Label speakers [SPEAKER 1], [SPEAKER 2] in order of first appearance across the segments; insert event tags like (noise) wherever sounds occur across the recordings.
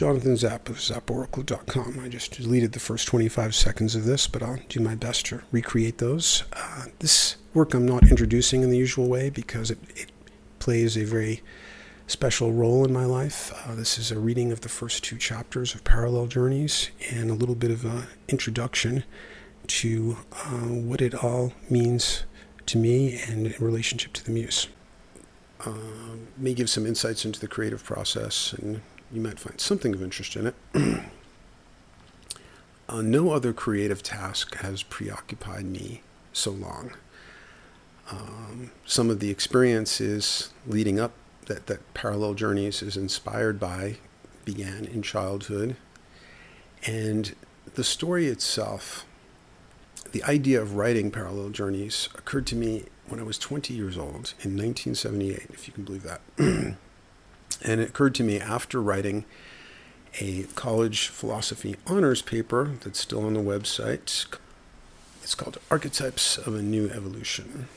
[SPEAKER 1] Jonathan Zap of zaporacle.com. I just deleted the first 25 seconds of this, but I'll do my best to recreate those. Uh, this work I'm not introducing in the usual way because it, it plays a very special role in my life. Uh, this is a reading of the first two chapters of Parallel Journeys and a little bit of an introduction to uh, what it all means to me and in relationship to the muse. Uh, may give some insights into the creative process, and you might find something of interest in it. (clears throat) uh, no other creative task has preoccupied me so long. Um, some of the experiences leading up that, that Parallel Journeys is inspired by began in childhood. And the story itself, the idea of writing Parallel Journeys occurred to me when I was 20 years old in 1978, if you can believe that. (clears throat) and it occurred to me after writing a college philosophy honors paper that's still on the website. It's called Archetypes of a New Evolution.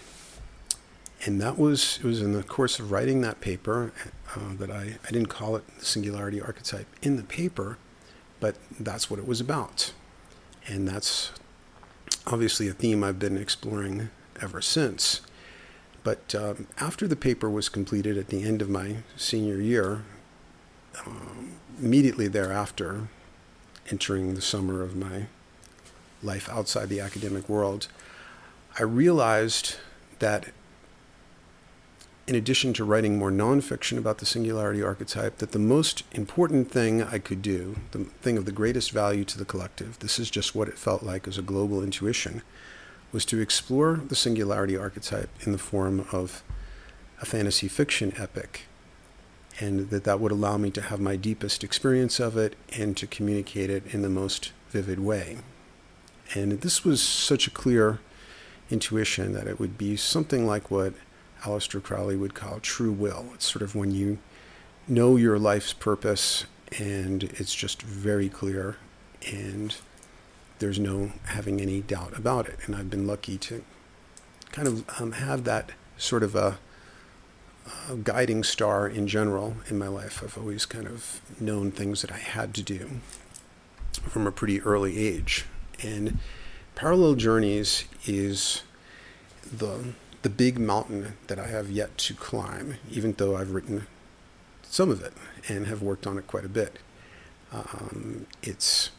[SPEAKER 1] And that was it was in the course of writing that paper uh, that I, I didn't call it the singularity archetype in the paper but that's what it was about. And that's obviously a theme i've been exploring ever since but um, after the paper was completed at the end of my senior year um, immediately thereafter entering the summer of my life outside the academic world i realized that in addition to writing more nonfiction about the singularity archetype, that the most important thing I could do, the thing of the greatest value to the collective, this is just what it felt like as a global intuition, was to explore the singularity archetype in the form of a fantasy fiction epic. And that that would allow me to have my deepest experience of it and to communicate it in the most vivid way. And this was such a clear intuition that it would be something like what Aleister Crowley would call true will. It's sort of when you know your life's purpose and it's just very clear and there's no having any doubt about it. And I've been lucky to kind of um, have that sort of a, a, guiding star in general in my life. I've always kind of known things that I had to do from a pretty early age. And Parallel Journeys is the the big mountain that I have yet to climb, even though I've written some of it and have worked on it quite a bit. Um, it's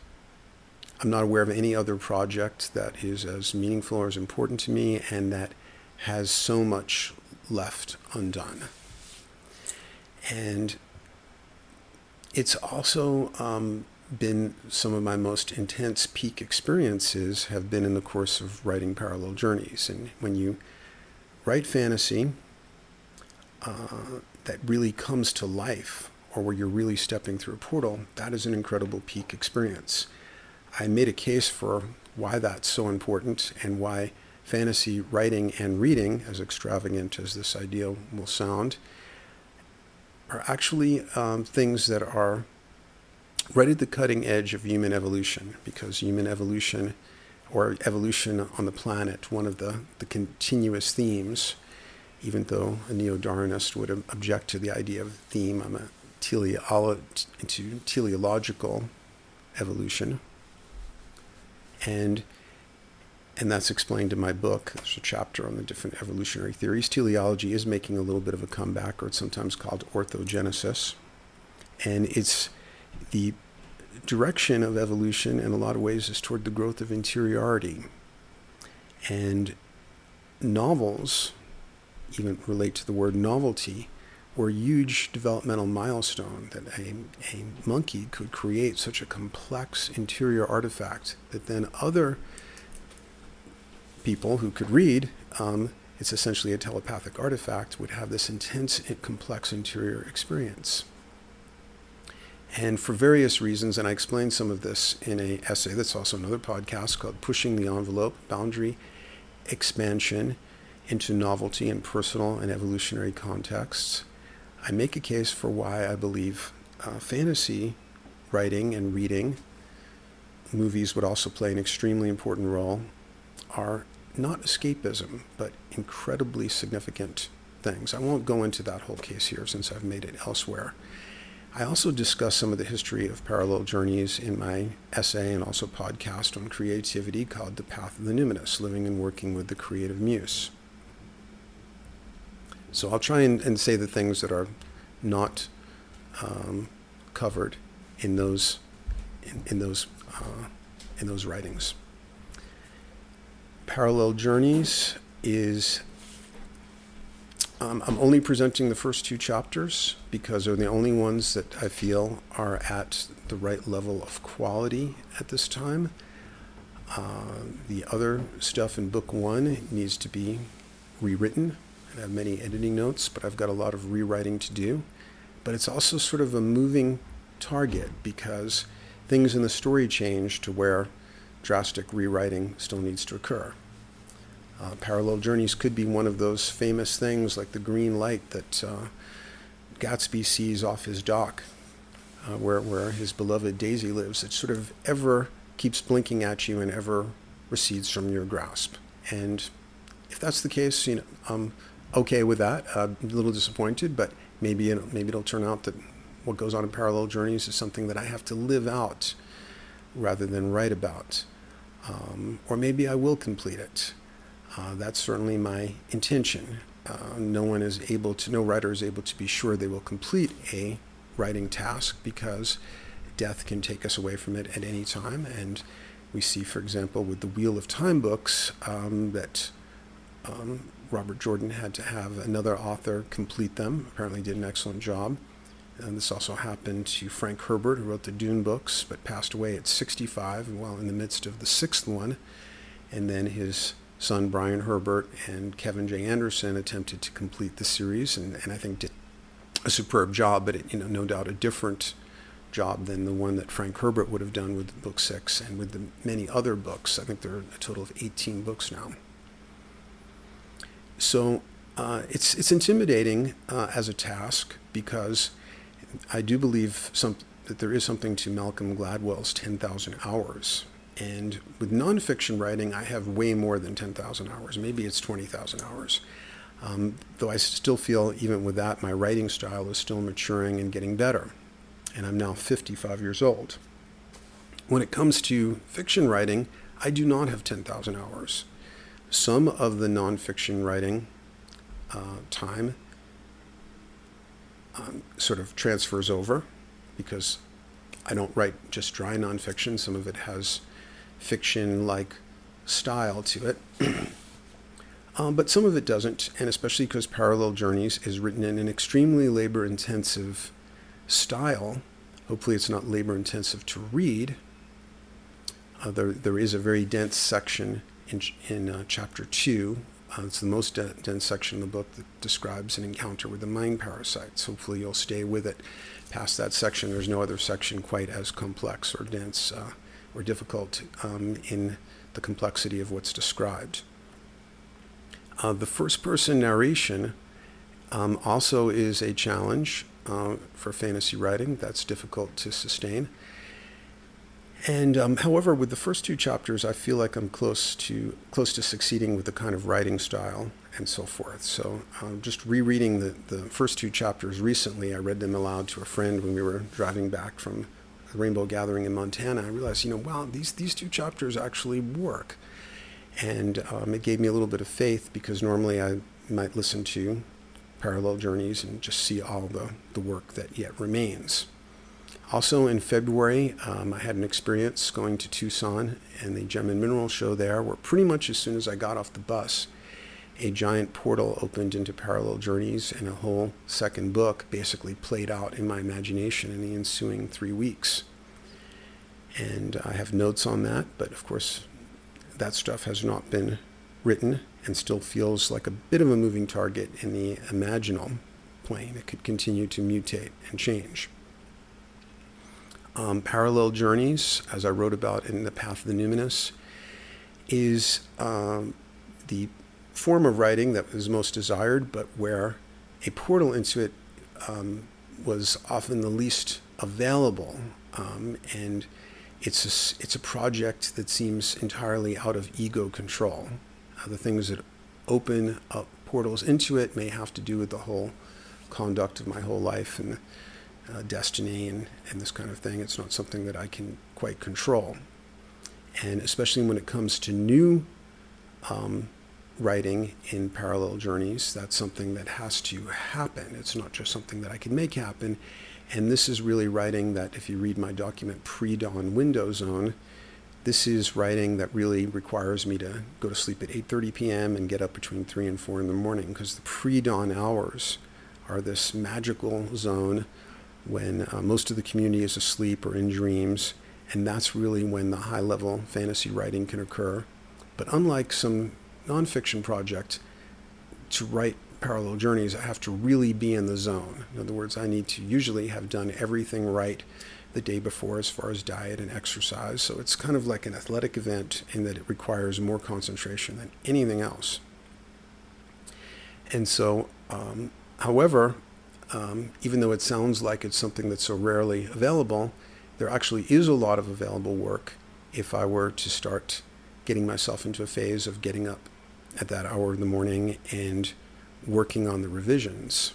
[SPEAKER 1] I'm not aware of any other project that is as meaningful or as important to me and that has so much left undone. And it's also um, been some of my most intense peak experiences have been in the course of writing parallel journeys. And when you write fantasy uh, that really comes to life or where you're really stepping through a portal, that is an incredible peak experience. I made a case for why that's so important and why fantasy writing and reading, as extravagant as this idea will sound, are actually um, things that are right at the cutting edge of human evolution because human evolution or evolution on the planet, one of the, the continuous themes, even though a neo Darwinist would object to the idea of theme. I'm a teleolo- into teleological evolution. And and that's explained in my book. There's a chapter on the different evolutionary theories. Teleology is making a little bit of a comeback, or it's sometimes called orthogenesis. And it's the direction of evolution in a lot of ways is toward the growth of interiority. And novels, even relate to the word novelty, were a huge developmental milestone that a, a monkey could create such a complex interior artifact that then other people who could read, um, it's essentially a telepathic artifact, would have this intense, and complex interior experience. And for various reasons, and I explained some of this in a essay that's also another podcast called Pushing the Envelope, Boundary Expansion into Novelty in Personal and Evolutionary Contexts. I make a case for why I believe uh, fantasy writing and reading, movies would also play an extremely important role, are not escapism, but incredibly significant things. I won't go into that whole case here since I've made it elsewhere. I also discuss some of the history of parallel journeys in my essay and also podcast on creativity called The Path of the Numinous Living and Working with the Creative Muse. So I'll try and, and say the things that are not um, covered in those in, in those uh, in those writings. Parallel Journeys is um, I'm only presenting the first two chapters because they're the only ones that I feel are at the right level of quality at this time. Uh, the other stuff in book one needs to be rewritten. I have many editing notes, but I've got a lot of rewriting to do. But it's also sort of a moving target because things in the story change to where drastic rewriting still needs to occur. Uh, parallel journeys could be one of those famous things like the green light that uh, Gatsby sees off his dock, uh, where, where his beloved Daisy lives. It sort of ever keeps blinking at you and ever recedes from your grasp. And if that's the case, you know, I'm okay with that. I'm a little disappointed, but maybe it, maybe it'll turn out that what goes on in parallel journeys is something that I have to live out rather than write about. Um, or maybe I will complete it. Uh, that's certainly my intention. Uh, no one is able to, no writer is able to be sure they will complete a writing task because death can take us away from it at any time. And we see, for example, with the Wheel of Time books, um, that um, Robert Jordan had to have another author complete them. Apparently, did an excellent job. And this also happened to Frank Herbert, who wrote the Dune books, but passed away at 65 while in the midst of the sixth one. And then his son Brian Herbert and Kevin J. Anderson attempted to complete the series, and, and I think did a superb job, but it, you know, no doubt a different job than the one that Frank Herbert would have done with book six and with the many other books. I think there are a total of 18 books now. So uh, it's it's intimidating uh, as a task because I do believe some, that there is something to Malcolm Gladwell's 10,000 hours and with nonfiction writing, I have way more than 10,000 hours. Maybe it's 20,000 hours. Um, though I still feel, even with that, my writing style is still maturing and getting better. And I'm now 55 years old. When it comes to fiction writing, I do not have 10,000 hours. Some of the nonfiction writing uh, time um, sort of transfers over because I don't write just dry nonfiction. Some of it has fiction like style to it. (clears throat) um, but some of it doesn't, and especially because Parallel Journeys is written in an extremely labor intensive style. Hopefully, it's not labor intensive to read. Uh, there, there is a very dense section in, in uh, chapter two. Uh, it's the most de- dense section of the book that describes an encounter with the mind parasites. Hopefully, you'll stay with it past that section. There's no other section quite as complex or dense uh, or difficult um, in the complexity of what's described. Uh, the first person narration um, also is a challenge uh, for fantasy writing. That's difficult to sustain. And um, however, with the first two chapters, I feel like I'm close to close to succeeding with the kind of writing style and so forth. So, um, just rereading the, the first two chapters recently, I read them aloud to a friend when we were driving back from the Rainbow Gathering in Montana, I realized, you know, wow, these, these two chapters actually work. And um, it gave me a little bit of faith because normally I might listen to parallel journeys and just see all the, the work that yet remains. Also in February, um, I had an experience going to Tucson and the Gem and Mineral Show there, where pretty much as soon as I got off the bus, a giant portal opened into parallel journeys, and a whole second book basically played out in my imagination in the ensuing three weeks. And I have notes on that, but of course, that stuff has not been written and still feels like a bit of a moving target in the imaginal plane. It could continue to mutate and change. Um, parallel journeys, as I wrote about in The Path of the Numinous, is um, the form of writing that was most desired, but where a portal into it um, was often the least available. Um, and it's a, it's a project that seems entirely out of ego control. Uh, the things that open up portals into it may have to do with the whole conduct of my whole life and uh, destiny and, and this kind of thing. It's not something that I can quite control. And especially when it comes to new um, writing in parallel journeys, that's something that has to happen. It's not just something that I can make happen. And this is really writing that, if you read my document, Pre Dawn Window Zone, this is writing that really requires me to go to sleep at 8:30 p.m. and get up between 3 and 4 in the morning because the pre-dawn hours are this magical zone when uh, most of the community is asleep or in dreams, and that's really when the high-level fantasy writing can occur. But unlike some nonfiction project, to write parallel journeys, I have to really be in the zone. In other words, I need to usually have done everything right the day before as far as diet and exercise. So it's kind of like an athletic event in that it requires more concentration than anything else. And so, um, however, um, even though it sounds like it's something that's so rarely available, there actually is a lot of available work if I were to start getting myself into a phase of getting up at that hour in the morning and working on the revisions.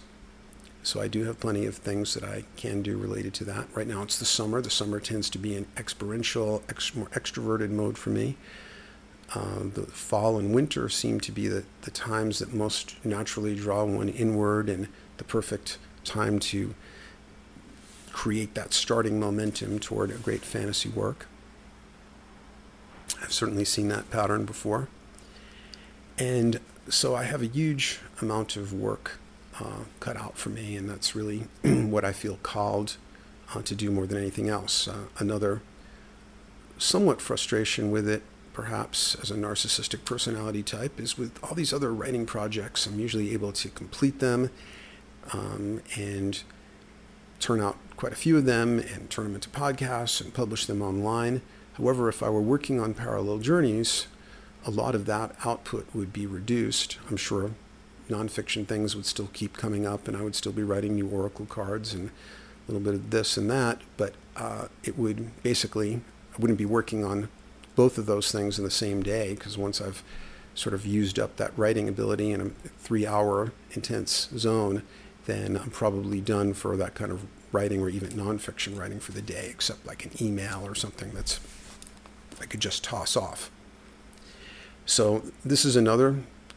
[SPEAKER 1] So I do have plenty of things that I can do related to that. Right now it's the summer. The summer tends to be an experiential, ex- more extroverted mode for me. Uh, the fall and winter seem to be the, the times that most naturally draw one inward and the perfect time to create that starting momentum toward a great fantasy work. I've certainly seen that pattern before. And so I have a huge amount of work uh, cut out for me, and that's really (clears throat) what I feel called uh, to do more than anything else. Uh, another somewhat frustration with it, perhaps as a narcissistic personality type, is with all these other writing projects, I'm usually able to complete them um, and turn out quite a few of them and turn them into podcasts and publish them online. However, if I were working on parallel journeys, a lot of that output would be reduced. I'm sure nonfiction things would still keep coming up, and I would still be writing new oracle cards and a little bit of this and that. But uh, it would basically, I wouldn't be working on both of those things in the same day because once I've sort of used up that writing ability in a three-hour intense zone, then I'm probably done for that kind of writing or even nonfiction writing for the day, except like an email or something that's I could just toss off. So this is another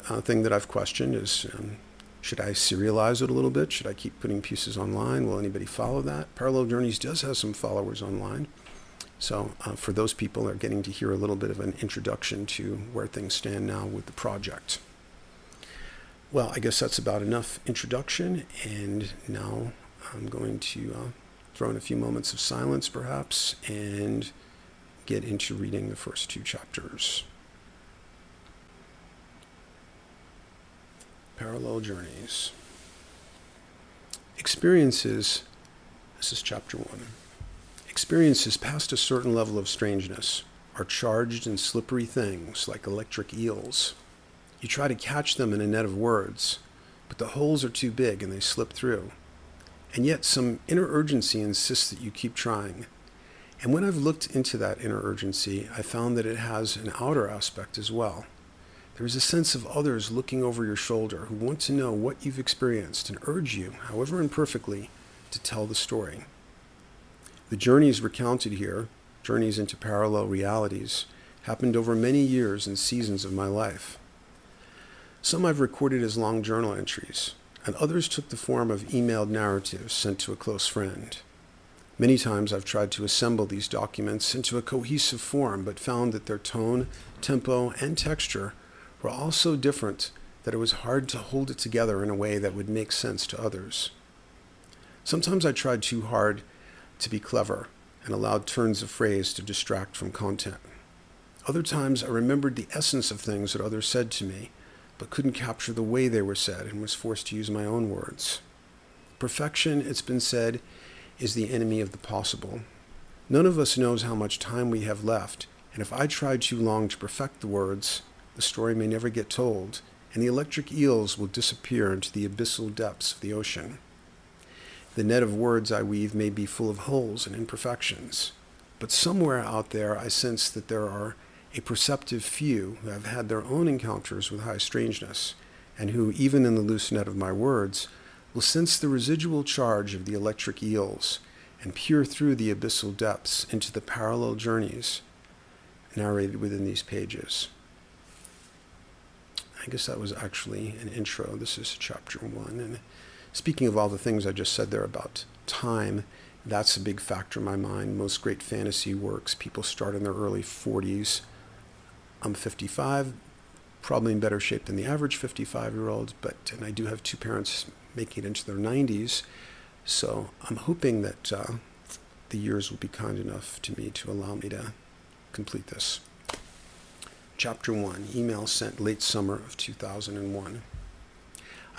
[SPEAKER 1] uh, thing that I've questioned is um, should I serialize it a little bit? Should I keep putting pieces online? Will anybody follow that? Parallel Journeys does have some followers online. So uh, for those people, they're getting to hear a little bit of an introduction to where things stand now with the project. Well, I guess that's about enough introduction, and now I'm going to uh, throw in a few moments of silence, perhaps, and get into reading the first two chapters. Parallel Journeys. Experiences, this is chapter one. Experiences past a certain level of strangeness are charged and slippery things like electric eels. You try to catch them in a net of words, but the holes are too big and they slip through. And yet, some inner urgency insists that you keep trying. And when I've looked into that inner urgency, I found that it has an outer aspect as well. There is a sense of others looking over your shoulder who want to know what you've experienced and urge you, however imperfectly, to tell the story. The journeys recounted here, journeys into parallel realities, happened over many years and seasons of my life. Some I've recorded as long journal entries, and others took the form of emailed narratives sent to a close friend. Many times I've tried to assemble these documents into a cohesive form, but found that their tone, tempo, and texture were all so different that it was hard to hold it together in a way that would make sense to others. Sometimes I tried too hard to be clever and allowed turns of phrase to distract from content. Other times I remembered the essence of things that others said to me, but couldn't capture the way they were said and was forced to use my own words. Perfection, it's been said, is the enemy of the possible. None of us knows how much time we have left, and if I try too long to perfect the words, the story may never get told, and the electric eels will disappear into the abyssal depths of the ocean. The net of words I weave may be full of holes and imperfections, but somewhere out there I sense that there are a perceptive few who have had their own encounters with high strangeness, and who, even in the loose net of my words, will sense the residual charge of the electric eels and peer through the abyssal depths into the parallel journeys narrated within these pages. I guess that was actually an intro. This is chapter one. And speaking of all the things I just said there about time, that's a big factor in my mind. Most great fantasy works, people start in their early 40s. I'm 55, probably in better shape than the average 55 year old, but and I do have two parents making it into their 90s. So I'm hoping that uh, the years will be kind enough to me to allow me to complete this. Chapter 1 Email sent late summer of 2001.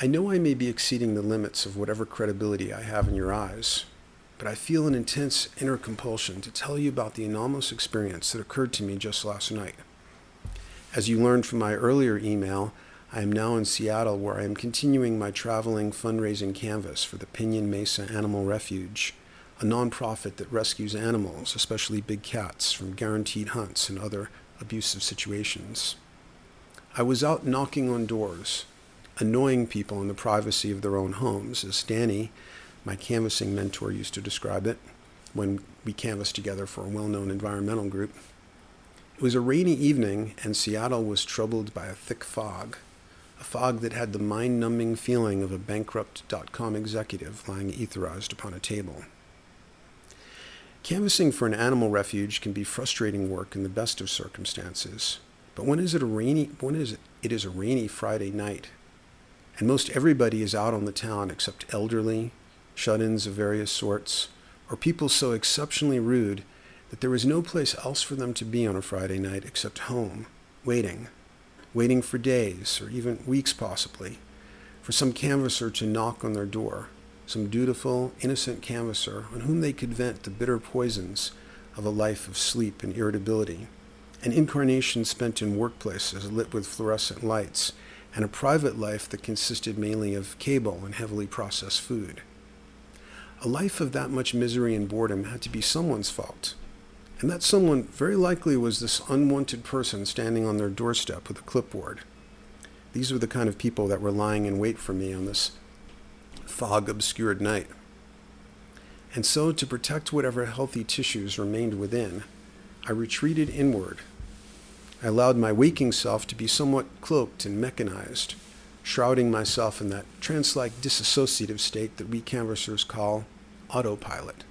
[SPEAKER 1] I know I may be exceeding the limits of whatever credibility I have in your eyes, but I feel an intense inner compulsion to tell you about the anomalous experience that occurred to me just last night. As you learned from my earlier email, I am now in Seattle where I am continuing my traveling fundraising canvas for the Pinon Mesa Animal Refuge, a nonprofit that rescues animals, especially big cats, from guaranteed hunts and other abusive situations. I was out knocking on doors, annoying people in the privacy of their own homes, as Danny, my canvassing mentor, used to describe it when we canvassed together for a well known environmental group. It was a rainy evening, and Seattle was troubled by a thick fog, a fog that had the mind numbing feeling of a bankrupt dot com executive lying etherized upon a table. Canvassing for an animal refuge can be frustrating work in the best of circumstances, but when is it a rainy when is it, it is a rainy Friday night, and most everybody is out on the town except elderly, shut-ins of various sorts, or people so exceptionally rude that there was no place else for them to be on a Friday night except home, waiting, waiting for days or even weeks possibly, for some canvasser to knock on their door some dutiful, innocent canvasser on whom they could vent the bitter poisons of a life of sleep and irritability, an incarnation spent in workplaces lit with fluorescent lights, and a private life that consisted mainly of cable and heavily processed food. A life of that much misery and boredom had to be someone's fault. And that someone very likely was this unwanted person standing on their doorstep with a clipboard. These were the kind of people that were lying in wait for me on this fog obscured night. And so, to protect whatever healthy tissues remained within, I retreated inward. I allowed my waking self to be somewhat cloaked and mechanized, shrouding myself in that trance like disassociative state that we canvassers call autopilot.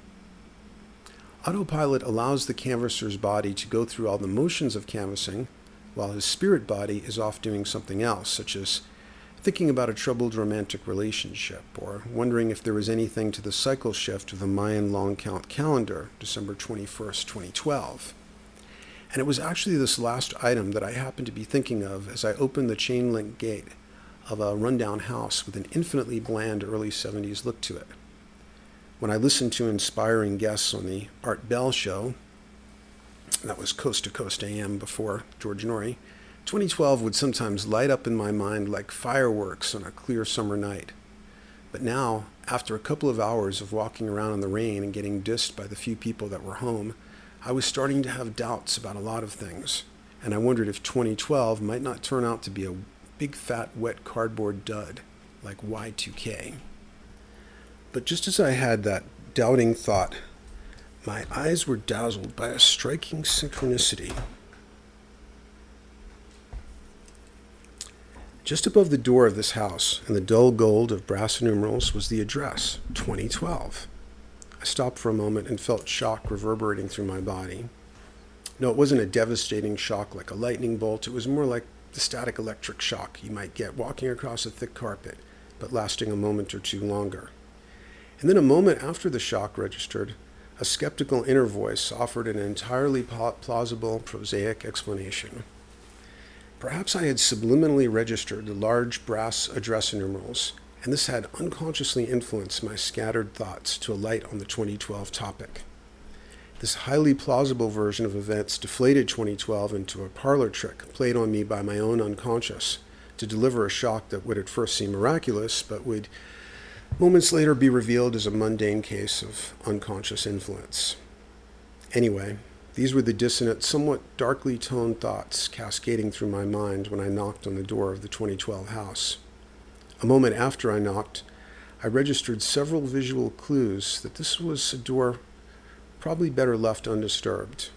[SPEAKER 1] Autopilot allows the canvasser's body to go through all the motions of canvassing, while his spirit body is off doing something else, such as thinking about a troubled romantic relationship, or wondering if there was anything to the cycle shift of the Mayan long count calendar, December 21st, 2012. And it was actually this last item that I happened to be thinking of as I opened the chain link gate of a rundown house with an infinitely bland early 70s look to it. When I listened to inspiring guests on the Art Bell show, that was Coast to Coast AM before George Noory, 2012 would sometimes light up in my mind like fireworks on a clear summer night. But now, after a couple of hours of walking around in the rain and getting dissed by the few people that were home, I was starting to have doubts about a lot of things, and I wondered if 2012 might not turn out to be a big fat wet cardboard dud like Y2K. But just as I had that doubting thought, my eyes were dazzled by a striking synchronicity. Just above the door of this house, in the dull gold of brass numerals, was the address 2012. I stopped for a moment and felt shock reverberating through my body. No, it wasn't a devastating shock like a lightning bolt. It was more like the static electric shock you might get walking across a thick carpet, but lasting a moment or two longer. And then a moment after the shock registered, a skeptical inner voice offered an entirely plausible, prosaic explanation. Perhaps I had subliminally registered the large brass address numerals, and this had unconsciously influenced my scattered thoughts to alight on the 2012 topic. This highly plausible version of events deflated 2012 into a parlor trick played on me by my own unconscious to deliver a shock that would at first seem miraculous, but would moments later be revealed as a mundane case of unconscious influence. Anyway, these were the dissonant, somewhat darkly toned thoughts cascading through my mind when I knocked on the door of the 2012 house. A moment after I knocked, I registered several visual clues that this was a door probably better left undisturbed.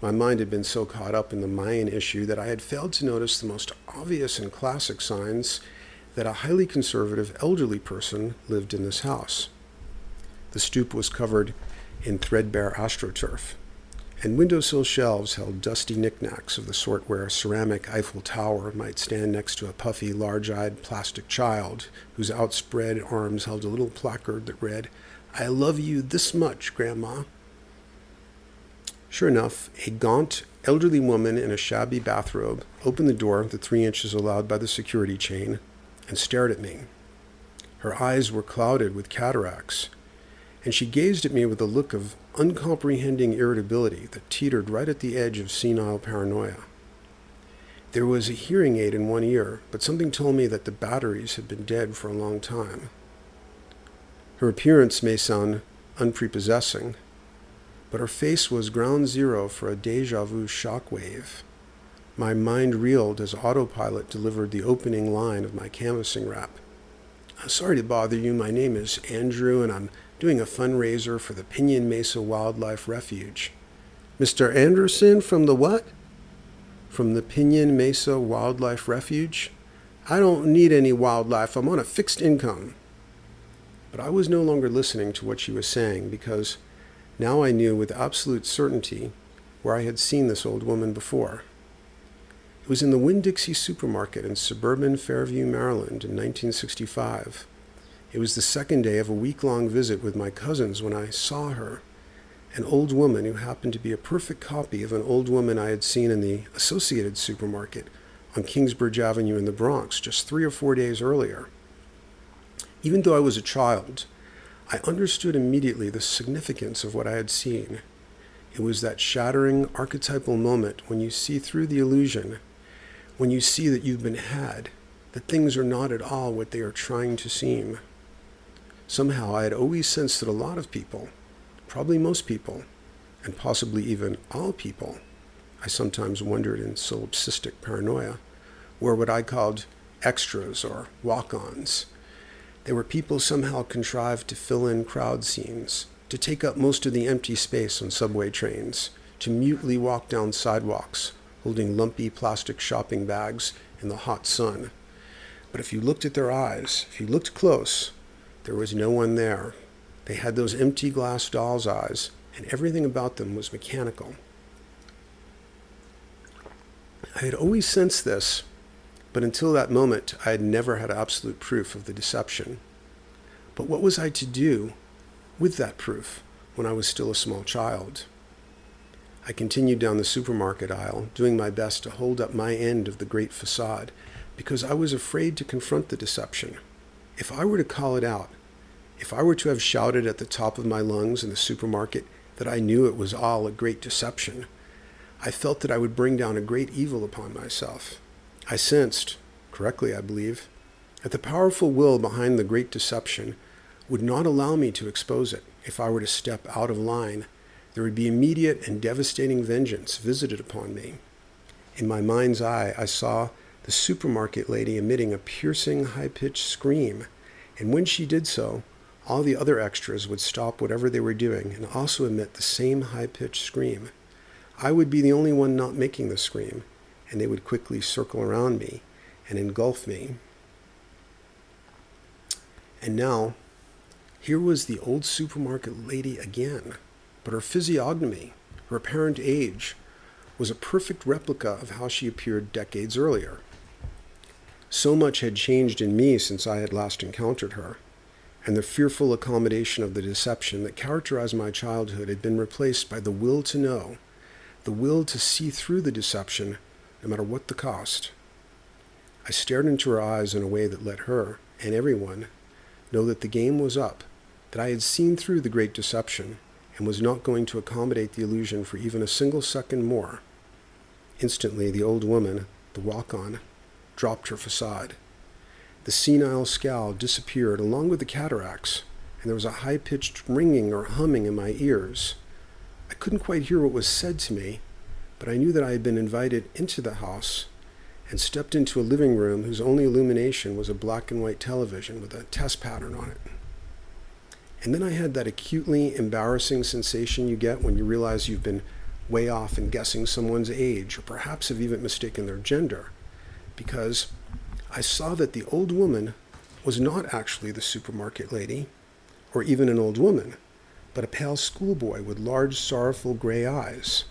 [SPEAKER 1] My mind had been so caught up in the Mayan issue that I had failed to notice the most obvious and classic signs that a highly conservative elderly person lived in this house. The stoop was covered in threadbare astroturf, and windowsill shelves held dusty knickknacks of the sort where a ceramic Eiffel Tower might stand next to a puffy, large eyed plastic child whose outspread arms held a little placard that read, I love you this much, Grandma. Sure enough, a gaunt, elderly woman in a shabby bathrobe opened the door the three inches allowed by the security chain and stared at me. Her eyes were clouded with cataracts, and she gazed at me with a look of uncomprehending irritability that teetered right at the edge of senile paranoia. There was a hearing aid in one ear, but something told me that the batteries had been dead for a long time. Her appearance may sound unprepossessing, but her face was ground zero for a deja vu shockwave. My mind reeled as autopilot delivered the opening line of my canvassing rap. Sorry to bother you. My name is Andrew, and I'm doing a fundraiser for the Pinion Mesa Wildlife Refuge. Mr. Anderson from the what? From the Pinion Mesa Wildlife Refuge? I don't need any wildlife. I'm on a fixed income. But I was no longer listening to what she was saying because now I knew with absolute certainty where I had seen this old woman before. It was in the Winn Dixie supermarket in suburban Fairview, Maryland in 1965. It was the second day of a week long visit with my cousins when I saw her, an old woman who happened to be a perfect copy of an old woman I had seen in the Associated supermarket on Kingsbridge Avenue in the Bronx just three or four days earlier. Even though I was a child, I understood immediately the significance of what I had seen. It was that shattering archetypal moment when you see through the illusion, when you see that you've been had, that things are not at all what they are trying to seem. Somehow I had always sensed that a lot of people, probably most people, and possibly even all people, I sometimes wondered in solipsistic paranoia, were what I called extras or walk ons they were people somehow contrived to fill in crowd scenes, to take up most of the empty space on subway trains, to mutely walk down sidewalks, holding lumpy plastic shopping bags in the hot sun. But if you looked at their eyes, if you looked close, there was no one there. They had those empty glass doll's eyes, and everything about them was mechanical. I had always sensed this but until that moment, I had never had absolute proof of the deception. But what was I to do with that proof when I was still a small child? I continued down the supermarket aisle, doing my best to hold up my end of the great facade, because I was afraid to confront the deception. If I were to call it out, if I were to have shouted at the top of my lungs in the supermarket that I knew it was all a great deception, I felt that I would bring down a great evil upon myself. I sensed, correctly I believe, that the powerful will behind the great deception would not allow me to expose it. If I were to step out of line, there would be immediate and devastating vengeance visited upon me. In my mind's eye, I saw the supermarket lady emitting a piercing, high pitched scream, and when she did so, all the other extras would stop whatever they were doing and also emit the same high pitched scream. I would be the only one not making the scream, and they would quickly circle around me and engulf me. And now, here was the old supermarket lady again, but her physiognomy, her apparent age, was a perfect replica of how she appeared decades earlier. So much had changed in me since I had last encountered her, and the fearful accommodation of the deception that characterized my childhood had been replaced by the will to know, the will to see through the deception no matter what the cost. I stared into her eyes in a way that let her, and everyone, know that the game was up, that I had seen through the great deception, and was not going to accommodate the illusion for even a single second more. Instantly, the old woman, the walk on, dropped her facade. The senile scowl disappeared along with the cataracts, and there was a high pitched ringing or humming in my ears. I couldn't quite hear what was said to me, but I knew that I had been invited into the house and stepped into a living room whose only illumination was a black and white television with a test pattern on it. And then I had that acutely embarrassing sensation you get when you realize you've been way off in guessing someone's age, or perhaps have even mistaken their gender, because I saw that the old woman was not actually the supermarket lady, or even an old woman, but a pale schoolboy with large, sorrowful gray eyes.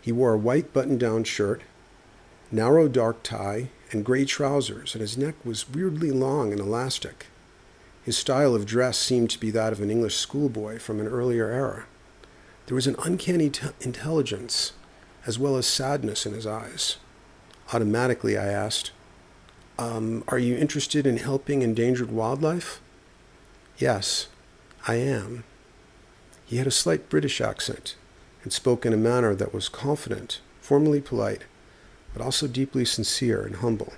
[SPEAKER 1] He wore a white button down shirt, narrow dark tie, and gray trousers, and his neck was weirdly long and elastic. His style of dress seemed to be that of an English schoolboy from an earlier era. There was an uncanny t- intelligence as well as sadness in his eyes. Automatically, I asked, um, Are you interested in helping endangered wildlife? Yes, I am. He had a slight British accent and spoke in a manner that was confident, formally polite, but also deeply sincere and humble.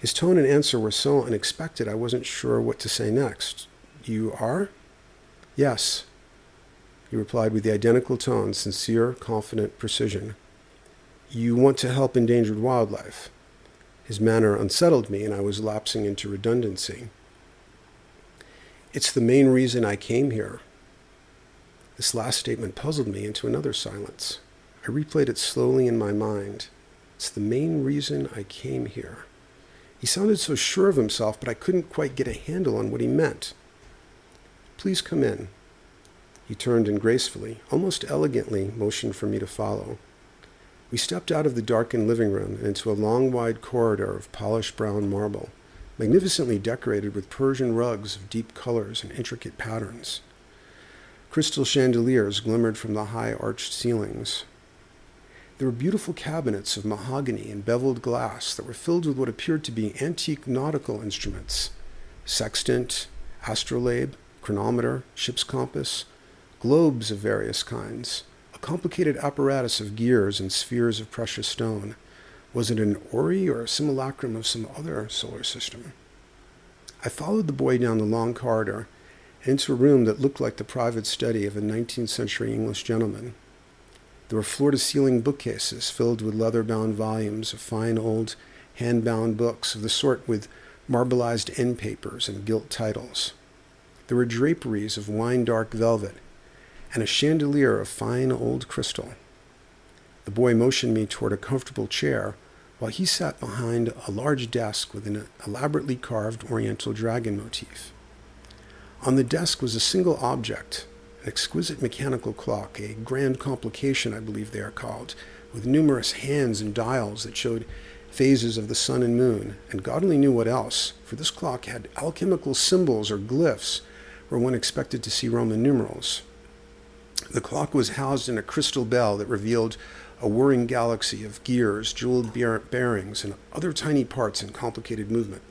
[SPEAKER 1] His tone and answer were so unexpected I wasn't sure what to say next. You are? Yes, he replied with the identical tone, sincere, confident precision. You want to help endangered wildlife. His manner unsettled me, and I was lapsing into redundancy. It's the main reason I came here. This last statement puzzled me into another silence. I replayed it slowly in my mind. It's the main reason I came here. He sounded so sure of himself, but I couldn't quite get a handle on what he meant. Please come in. He turned and gracefully, almost elegantly, motioned for me to follow. We stepped out of the darkened living room and into a long, wide corridor of polished brown marble, magnificently decorated with Persian rugs of deep colors and intricate patterns. Crystal chandeliers glimmered from the high arched ceilings. There were beautiful cabinets of mahogany and beveled glass that were filled with what appeared to be antique nautical instruments sextant, astrolabe, chronometer, ship's compass, globes of various kinds, a complicated apparatus of gears and spheres of precious stone. Was it an orrery or a simulacrum of some other solar system? I followed the boy down the long corridor into a room that looked like the private study of a 19th century English gentleman. There were floor to ceiling bookcases filled with leather bound volumes of fine old hand bound books of the sort with marbleized end papers and gilt titles. There were draperies of wine dark velvet and a chandelier of fine old crystal. The boy motioned me toward a comfortable chair while he sat behind a large desk with an elaborately carved oriental dragon motif. On the desk was a single object, exquisite mechanical clock, a grand complication, I believe they are called, with numerous hands and dials that showed phases of the sun and moon, and God only knew what else, for this clock had alchemical symbols or glyphs where one expected to see Roman numerals. The clock was housed in a crystal bell that revealed a whirring galaxy of gears, jeweled bearings, and other tiny parts in complicated movement.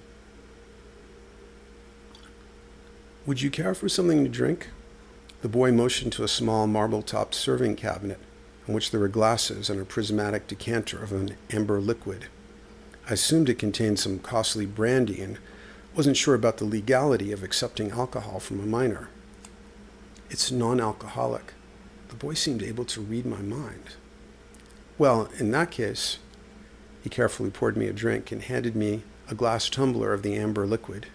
[SPEAKER 1] Would you care for something to drink? The boy motioned to a small marble topped serving cabinet on which there were glasses and a prismatic decanter of an amber liquid. I assumed it contained some costly brandy and wasn't sure about the legality of accepting alcohol from a minor. It's non alcoholic. The boy seemed able to read my mind. Well, in that case, he carefully poured me a drink and handed me a glass tumbler of the amber liquid.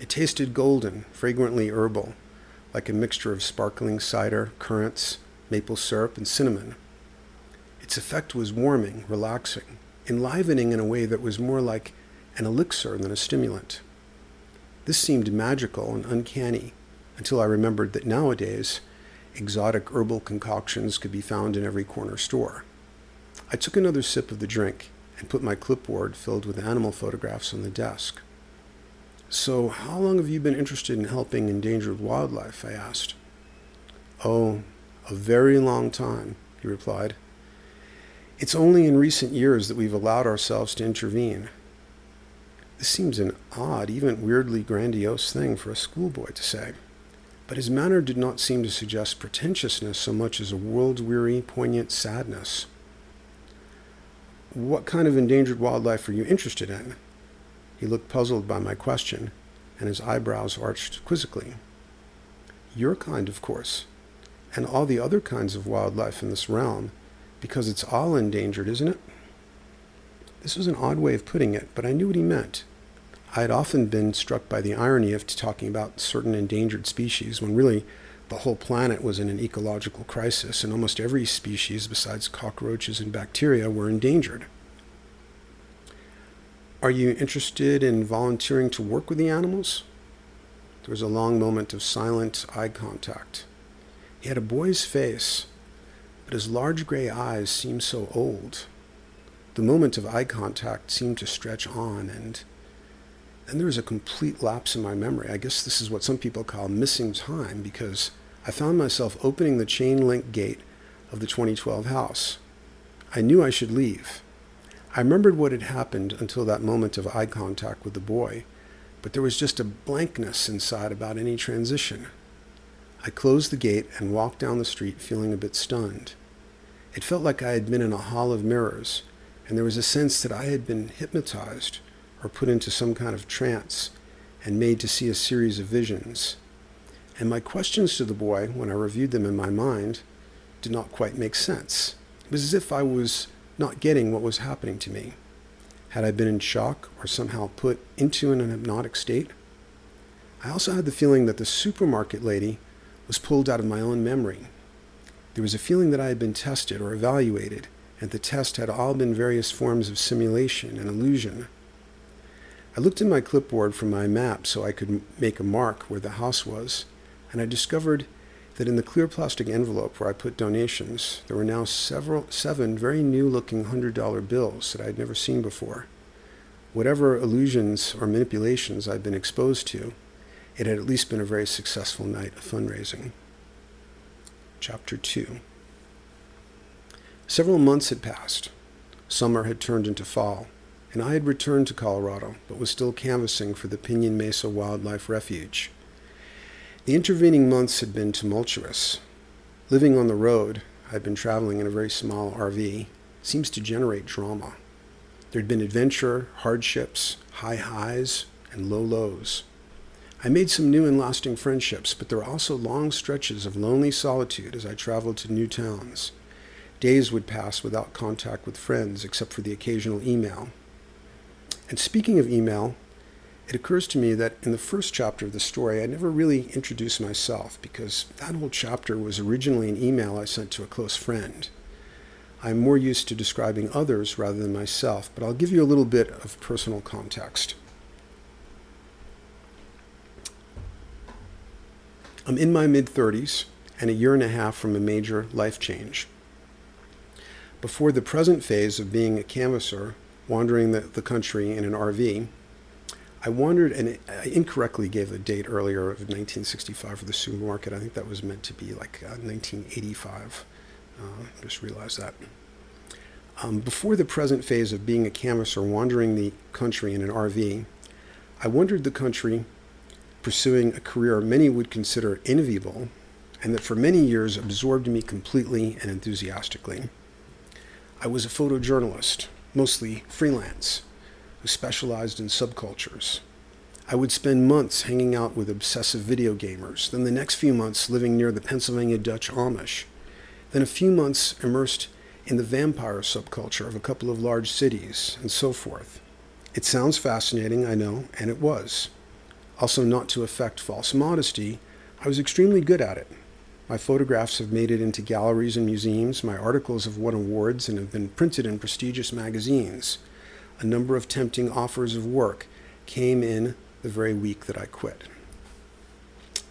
[SPEAKER 1] It tasted golden, fragrantly herbal, like a mixture of sparkling cider, currants, maple syrup, and cinnamon. Its effect was warming, relaxing, enlivening in a way that was more like an elixir than a stimulant. This seemed magical and uncanny until I remembered that nowadays exotic herbal concoctions could be found in every corner store. I took another sip of the drink and put my clipboard filled with animal photographs on the desk. So, how long have you been interested in helping endangered wildlife? I asked. Oh, a very long time, he replied. It's only in recent years that we've allowed ourselves to intervene. This seems an odd, even weirdly grandiose thing for a schoolboy to say, but his manner did not seem to suggest pretentiousness so much as a world weary, poignant sadness. What kind of endangered wildlife are you interested in? He looked puzzled by my question, and his eyebrows arched quizzically. Your kind, of course, and all the other kinds of wildlife in this realm, because it's all endangered, isn't it? This was an odd way of putting it, but I knew what he meant. I had often been struck by the irony of talking about certain endangered species when really the whole planet was in an ecological crisis and almost every species besides cockroaches and bacteria were endangered. Are you interested in volunteering to work with the animals? There was a long moment of silent eye contact. He had a boy's face, but his large gray eyes seemed so old. The moment of eye contact seemed to stretch on, and then there was a complete lapse in my memory. I guess this is what some people call missing time because I found myself opening the chain link gate of the 2012 house. I knew I should leave. I remembered what had happened until that moment of eye contact with the boy, but there was just a blankness inside about any transition. I closed the gate and walked down the street feeling a bit stunned. It felt like I had been in a hall of mirrors, and there was a sense that I had been hypnotized or put into some kind of trance and made to see a series of visions. And my questions to the boy, when I reviewed them in my mind, did not quite make sense. It was as if I was not getting what was happening to me. Had I been in shock or somehow put into an hypnotic state? I also had the feeling that the supermarket lady was pulled out of my own memory there was a feeling that I had been tested or evaluated, and the test had all been various forms of simulation and illusion. I looked in my clipboard for my map so I could make a mark where the house was, and I discovered that in the clear plastic envelope where I put donations, there were now several seven very new-looking hundred-dollar bills that I had never seen before. Whatever illusions or manipulations I'd been exposed to, it had at least been a very successful night of fundraising chapter 2. Several months had passed. Summer had turned into fall, and I had returned to Colorado, but was still canvassing for the Pinyon Mesa Wildlife Refuge. The intervening months had been tumultuous. Living on the road, I had been traveling in a very small RV, seems to generate drama. There had been adventure, hardships, high highs, and low lows. I made some new and lasting friendships, but there were also long stretches of lonely solitude as I traveled to new towns. Days would pass without contact with friends except for the occasional email. And speaking of email, it occurs to me that in the first chapter of the story, I never really introduced myself because that whole chapter was originally an email I sent to a close friend. I'm more used to describing others rather than myself, but I'll give you a little bit of personal context. I'm in my mid 30s and a year and a half from a major life change. Before the present phase of being a canvasser, wandering the, the country in an RV, I wondered, and I incorrectly gave a date earlier of 1965 for the supermarket. I think that was meant to be like uh, 1985. Uh, just realized that. Um, before the present phase of being a canvasser, wandering the country in an RV, I wandered the country pursuing a career many would consider enviable and that for many years absorbed me completely and enthusiastically. I was a photojournalist, mostly freelance, who specialized in subcultures. I would spend months hanging out with obsessive video gamers, then the next few months living near the Pennsylvania Dutch Amish, then a few months immersed in the vampire subculture of a couple of large cities, and so forth. It sounds fascinating, I know, and it was. Also, not to affect false modesty, I was extremely good at it. My photographs have made it into galleries and museums. My articles have won awards and have been printed in prestigious magazines. A number of tempting offers of work came in the very week that I quit.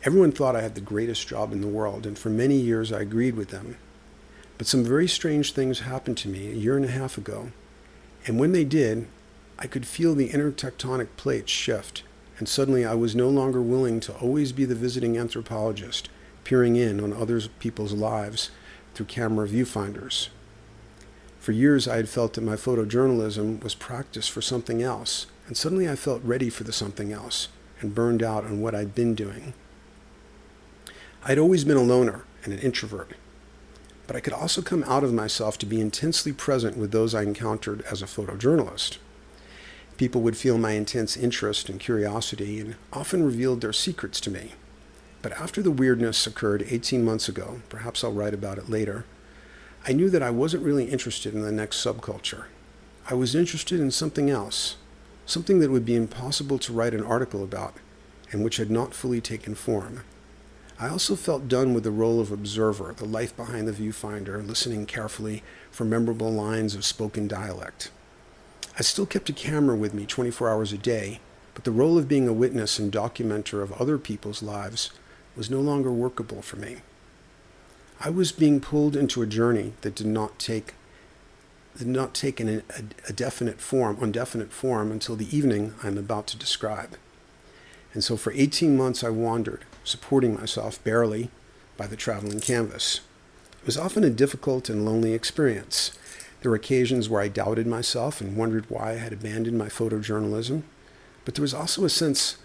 [SPEAKER 1] Everyone thought I had the greatest job in the world, and for many years I agreed with them. But some very strange things happened to me a year and a half ago, and when they did, I could feel the inner tectonic plates shift and suddenly I was no longer willing to always be the visiting anthropologist, peering in on other people's lives through camera viewfinders. For years, I had felt that my photojournalism was practice for something else, and suddenly I felt ready for the something else and burned out on what I'd been doing. I'd always been a loner and an introvert, but I could also come out of myself to be intensely present with those I encountered as a photojournalist. People would feel my intense interest and curiosity and often revealed their secrets to me. But after the weirdness occurred 18 months ago, perhaps I'll write about it later, I knew that I wasn't really interested in the next subculture. I was interested in something else, something that would be impossible to write an article about and which had not fully taken form. I also felt done with the role of observer, the life behind the viewfinder, listening carefully for memorable lines of spoken dialect. I still kept a camera with me 24 hours a day, but the role of being a witness and documenter of other people's lives was no longer workable for me. I was being pulled into a journey that did not take did not take an, a, a definite form, undefinite form, until the evening I'm about to describe. And so for 18 months I wandered, supporting myself barely by the traveling canvas. It was often a difficult and lonely experience. There were occasions where I doubted myself and wondered why I had abandoned my photojournalism, but there was also a sense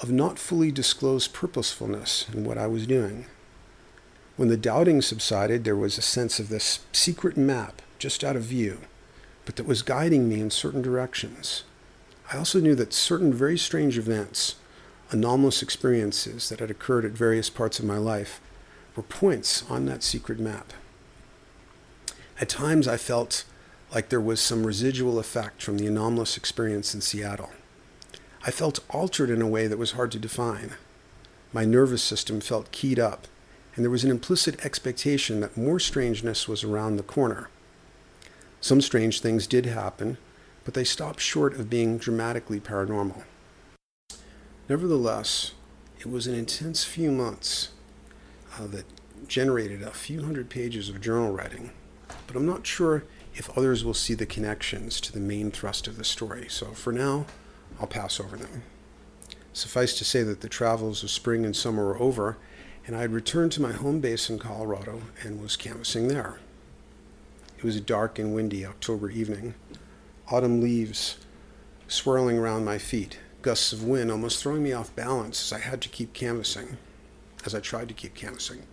[SPEAKER 1] of not fully disclosed purposefulness in what I was doing. When the doubting subsided, there was a sense of this secret map just out of view, but that was guiding me in certain directions. I also knew that certain very strange events, anomalous experiences that had occurred at various parts of my life, were points on that secret map. At times, I felt like there was some residual effect from the anomalous experience in Seattle. I felt altered in a way that was hard to define. My nervous system felt keyed up, and there was an implicit expectation that more strangeness was around the corner. Some strange things did happen, but they stopped short of being dramatically paranormal. Nevertheless, it was an intense few months uh, that generated a few hundred pages of journal writing, but I'm not sure if others will see the connections to the main thrust of the story, so for now, I'll pass over them. Suffice to say that the travels of spring and summer were over, and I had returned to my home base in Colorado and was canvassing there. It was a dark and windy October evening. Autumn leaves swirling around my feet, gusts of wind almost throwing me off balance as I had to keep canvassing, as I tried to keep canvassing.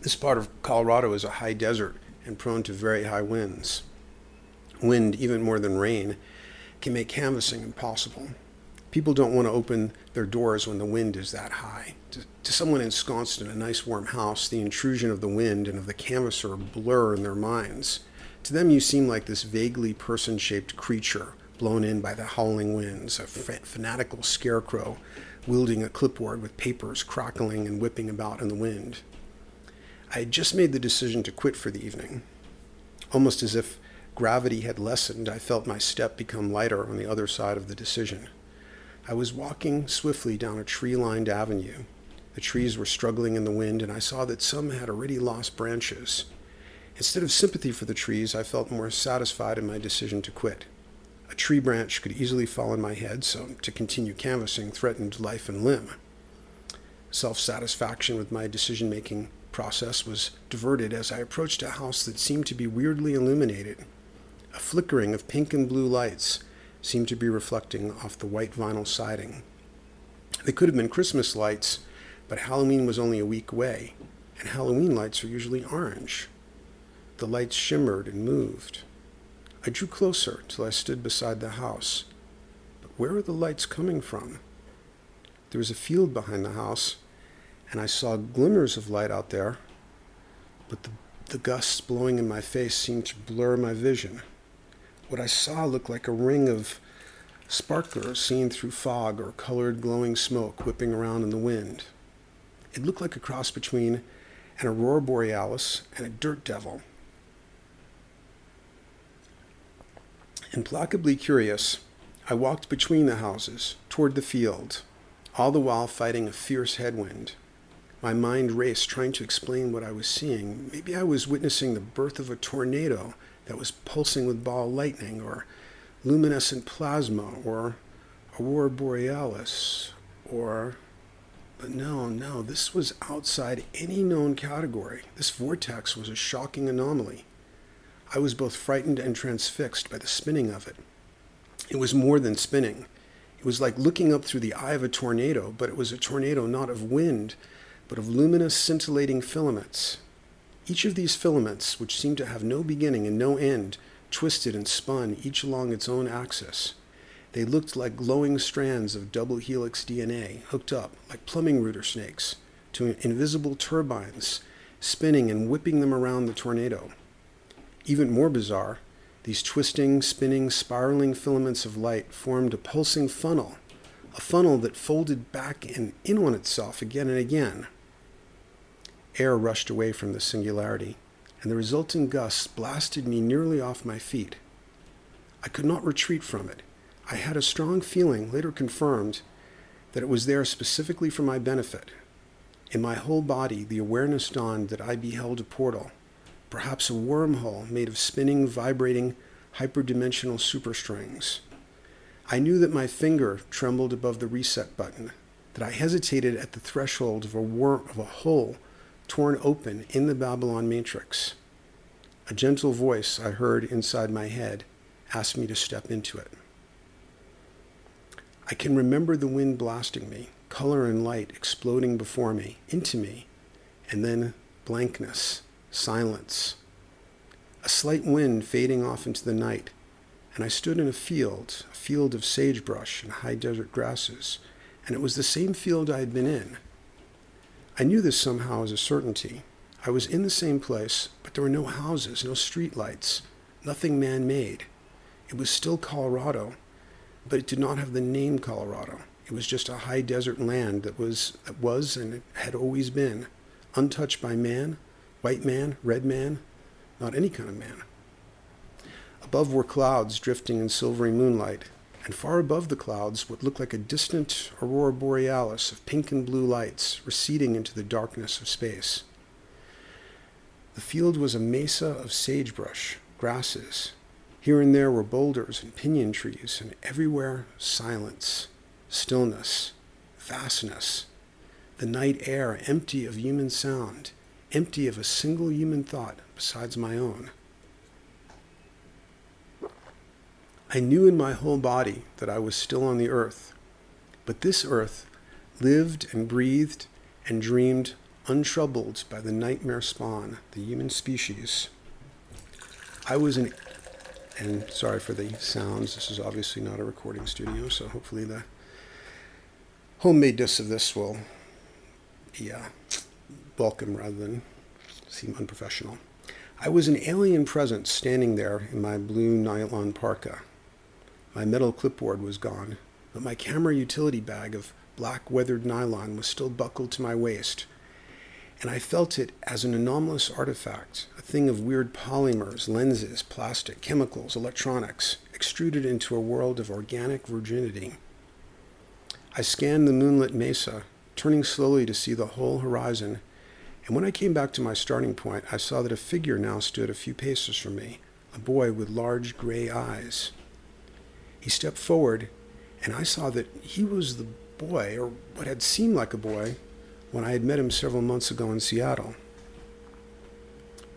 [SPEAKER 1] This part of Colorado is a high desert and prone to very high winds. Wind, even more than rain, can make canvassing impossible. People don't want to open their doors when the wind is that high. To, to, someone ensconced in a nice warm house, the intrusion of the wind and of the canvasser blur in their minds. To them, you seem like this vaguely person shaped creature blown in by the howling winds, a fanatical scarecrow wielding a clipboard with papers crackling and whipping about in the wind. I had just made the decision to quit for the evening. Almost as if gravity had lessened, I felt my step become lighter on the other side of the decision. I was walking swiftly down a tree lined avenue. The trees were struggling in the wind, and I saw that some had already lost branches. Instead of sympathy for the trees, I felt more satisfied in my decision to quit. A tree branch could easily fall on my head, so to continue canvassing threatened life and limb. Self satisfaction with my decision making process was diverted as I approached a house that seemed to be weirdly illuminated. A flickering of pink and blue lights seemed to be reflecting off the white vinyl siding. They could have been Christmas lights, but Halloween was only a week away, and Halloween lights are usually orange. The lights shimmered and moved. I drew closer till I stood beside the house. But where were the lights coming from? There was a field behind the house, and I saw glimmers of light out there, but the, the gusts blowing in my face seemed to blur my vision. What I saw looked like a ring of sparklers seen through fog or colored glowing smoke whipping around in the wind. It looked like a cross between an aurora borealis and a dirt devil. Implacably curious, I walked between the houses, toward the field, all the while fighting a fierce headwind. My mind raced, trying to explain what I was seeing. Maybe I was witnessing the birth of a tornado that was pulsing with ball lightning, or luminescent plasma, or aurora borealis, or. No, no, this was outside any known category. This vortex was a shocking anomaly. I was both frightened and transfixed by the spinning of it. It was more than spinning. It was like looking up through the eye of a tornado, but it was a tornado not of wind, but of luminous, scintillating filaments. Each of these filaments, which seemed to have no beginning and no end, twisted and spun, each along its own axis. They looked like glowing strands of double helix DNA, hooked up, like plumbing router snakes, to invisible turbines, spinning and whipping them around the tornado. Even more bizarre, These twisting, spinning, spiraling filaments of light formed a pulsing funnel, a funnel that folded back and in on itself again and again. Air rushed away from the singularity, and the resulting gusts blasted me nearly off my feet. I could not retreat from it. I had a strong feeling, later confirmed, that it was there specifically for my benefit. In my whole body, the awareness dawned that I beheld a portal, perhaps a wormhole made of spinning, vibrating, hyperdimensional superstrings. I knew that my finger trembled above the reset button, that I hesitated at the threshold of a, worm, of a hole torn open in the Babylon matrix. A gentle voice I heard inside my head asked me to step into it. I can remember the wind blasting me, color and light exploding before me, into me, and then blankness, silence. A slight wind fading off into the night, and I stood in a field, a field of sagebrush and high desert grasses, and it was the same field I had been in. I knew this somehow as a certainty. I was in the same place, but there were no houses, no street lights, nothing man made. It was still Colorado, but it did not have the name Colorado. It was just a high desert land that was, that was and had always been untouched by man, white man, red man, not any kind of man. Above were clouds drifting in silvery moonlight, and far above the clouds what looked like a distant aurora borealis of pink and blue lights receding into the darkness of space. The field was a mesa of sagebrush, grasses, here and there were boulders and pinyon trees, and everywhere silence, stillness, vastness. The night air empty of human sound, empty of a single human thought besides my own. I knew in my whole body that I was still on the earth, but this earth lived and breathed and dreamed untroubled by the nightmare spawn, the human species. I was an and sorry for the sounds. This is obviously not a recording studio, so hopefully the homemadeness of this will be uh, welcome rather than seem unprofessional. I was an alien presence standing there in my blue nylon parka. My metal clipboard was gone, but my camera utility bag of black weathered nylon was still buckled to my waist, and I felt it as an anomalous artifact, a thing of weird polymers, lenses, plastic, chemicals, electronics, extruded into a world of organic virginity. I scanned the moonlit mesa, turning slowly to see the whole horizon, and when I came back to my starting point, I saw that a figure now stood a few paces from me, a boy with large gray eyes. He stepped forward, and I saw that he was the boy, or what had seemed like a boy, when I had met him several months ago in Seattle.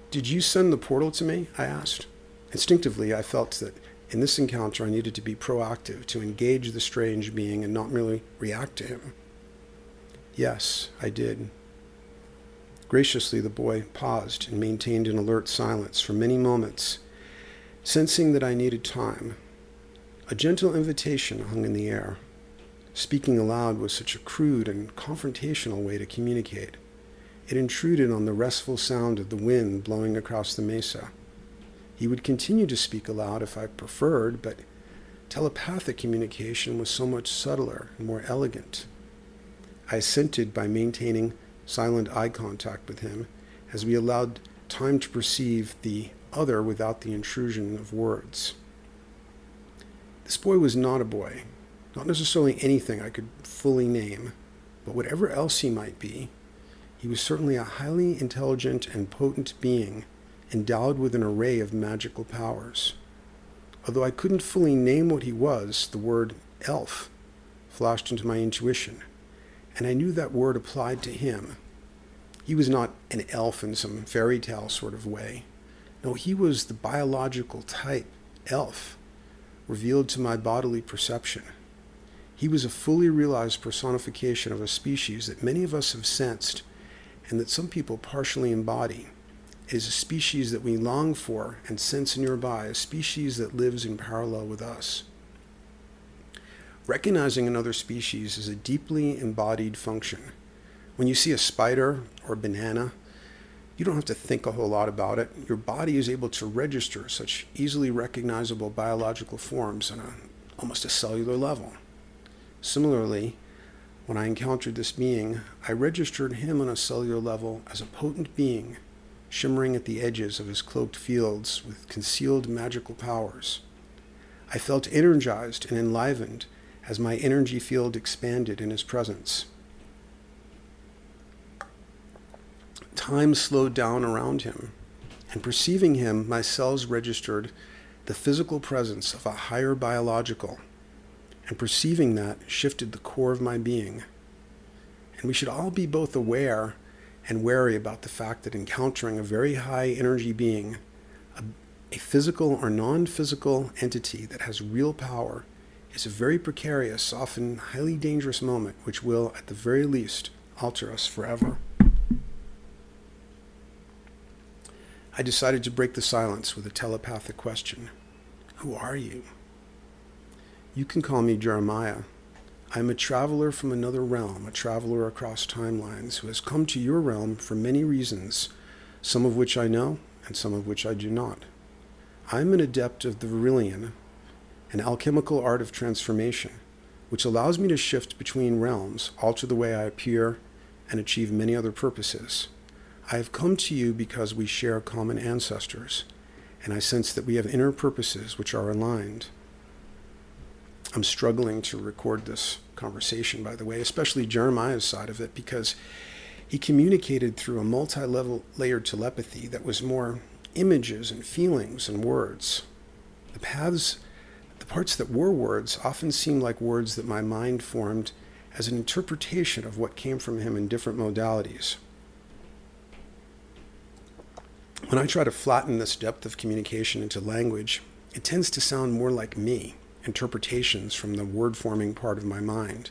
[SPEAKER 1] Did you send the portal to me? I asked. Instinctively, I felt that in this encounter I needed to be proactive, to engage the strange being and not merely react to him. Yes, I did. Graciously, the boy paused and maintained an alert silence for many moments, sensing that I needed time. A gentle invitation hung in the air. Speaking aloud was such a crude and confrontational way to communicate. It intruded on the restful sound of the wind blowing across the mesa. He would continue to speak aloud if I preferred, but telepathic communication was so much subtler and more elegant. I assented by maintaining silent eye contact with him as we allowed time to perceive the other without the intrusion of words. This boy was not a boy, not necessarily anything I could fully name, but whatever else he might be, he was certainly a highly intelligent and potent being endowed with an array of magical powers. Although I couldn't fully name what he was, the word elf flashed into my intuition, and I knew that word applied to him. He was not an elf in some fairy tale sort of way. No, he was the biological type elf revealed to my bodily perception. He was a fully realized personification of a species that many of us have sensed and that some people partially embody. It is a species that we long for and sense nearby, a species that lives in parallel with us. Recognizing another species is a deeply embodied function. When you see a spider or a banana, You don't have to think a whole lot about it. Your body is able to register such easily recognizable biological forms on a, almost a cellular level. Similarly, when I encountered this being, I registered him on a cellular level as a potent being, shimmering at the edges of his cloaked fields with concealed magical powers. I felt energized and enlivened as my energy field expanded in his presence. Time slowed down around him, and perceiving him, my cells registered the physical presence of a higher biological, and perceiving that shifted the core of my being. And we should all be both aware and wary about the fact that encountering a very high energy being, a, a physical or non physical entity that has real power, is a very precarious, often highly dangerous moment which will, at the very least, alter us forever. I decided to break the silence with a telepathic question Who are you? You can call me Jeremiah. I am a traveler from another realm, a traveler across timelines who has come to your realm for many reasons, some of which I know and some of which I do not. I am an adept of the Virillion, an alchemical art of transformation, which allows me to shift between realms, alter the way I appear, and achieve many other purposes. I have come to you because we share common ancestors, and I sense that we have inner purposes which are aligned. I'm struggling to record this conversation, by the way, especially Jeremiah's side of it, because he communicated through a multi level layered telepathy that was more images and feelings and words. The paths, the parts that were words, often seemed like words that my mind formed as an interpretation of what came from him in different modalities when I try to flatten this depth of communication into language, it tends to sound more like me, interpretations from the word forming part of my mind.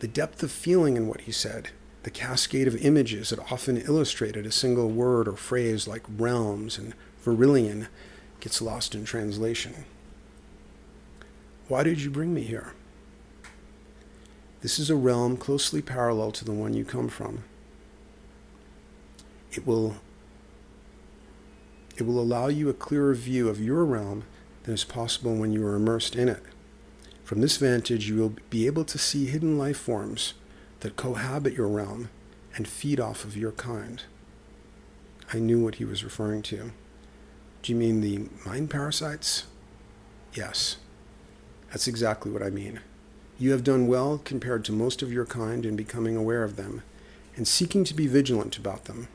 [SPEAKER 1] The depth of feeling in what he said, the cascade of images that often illustrated a single word or phrase like realms and virillion gets lost in translation. Why did you bring me here? This is a realm closely parallel to the one you come from. It will it will allow you a clearer view of your realm than is possible when you are immersed in it. From this vantage, you will be able to see hidden life forms that cohabit your realm and feed off of your kind. I knew what he was referring to. Do you mean the mind parasites? Yes, that's exactly what I mean. You have done well compared to most of your kind in becoming aware of them and seeking to be vigilant about them.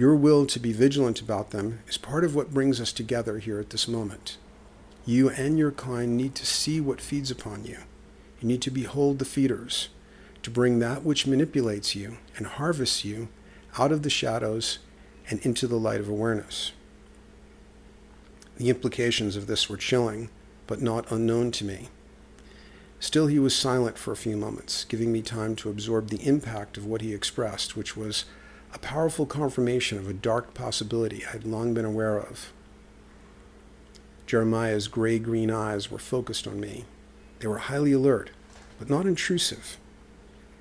[SPEAKER 1] Your will to be vigilant about them is part of what brings us together here at this moment. You and your kind need to see what feeds upon you. You need to behold the feeders, to bring that which manipulates you and harvests you out of the shadows and into the light of awareness. The implications of this were chilling, but not unknown to me. Still, he was silent for a few moments, giving me time to absorb the impact of what he expressed, which was a powerful confirmation of a dark possibility I had long been aware of. Jeremiah's gray green eyes were focused on me. They were highly alert, but not intrusive.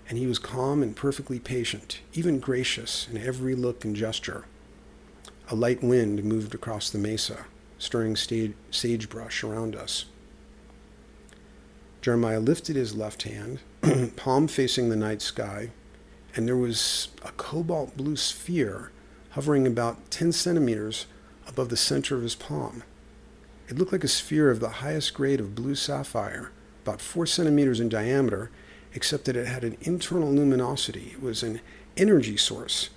[SPEAKER 1] And he was calm and perfectly patient, even gracious in every look and gesture. A light wind moved across the mesa, stirring sagebrush around us. Jeremiah lifted his left hand, (clears throat) palm facing the night sky, and there was a cobalt blue sphere hovering about 10 centimeters above the center of his palm. It looked like a sphere of the highest grade of blue sapphire, about 4 centimeters in diameter, except that it had an internal luminosity. It was an energy source,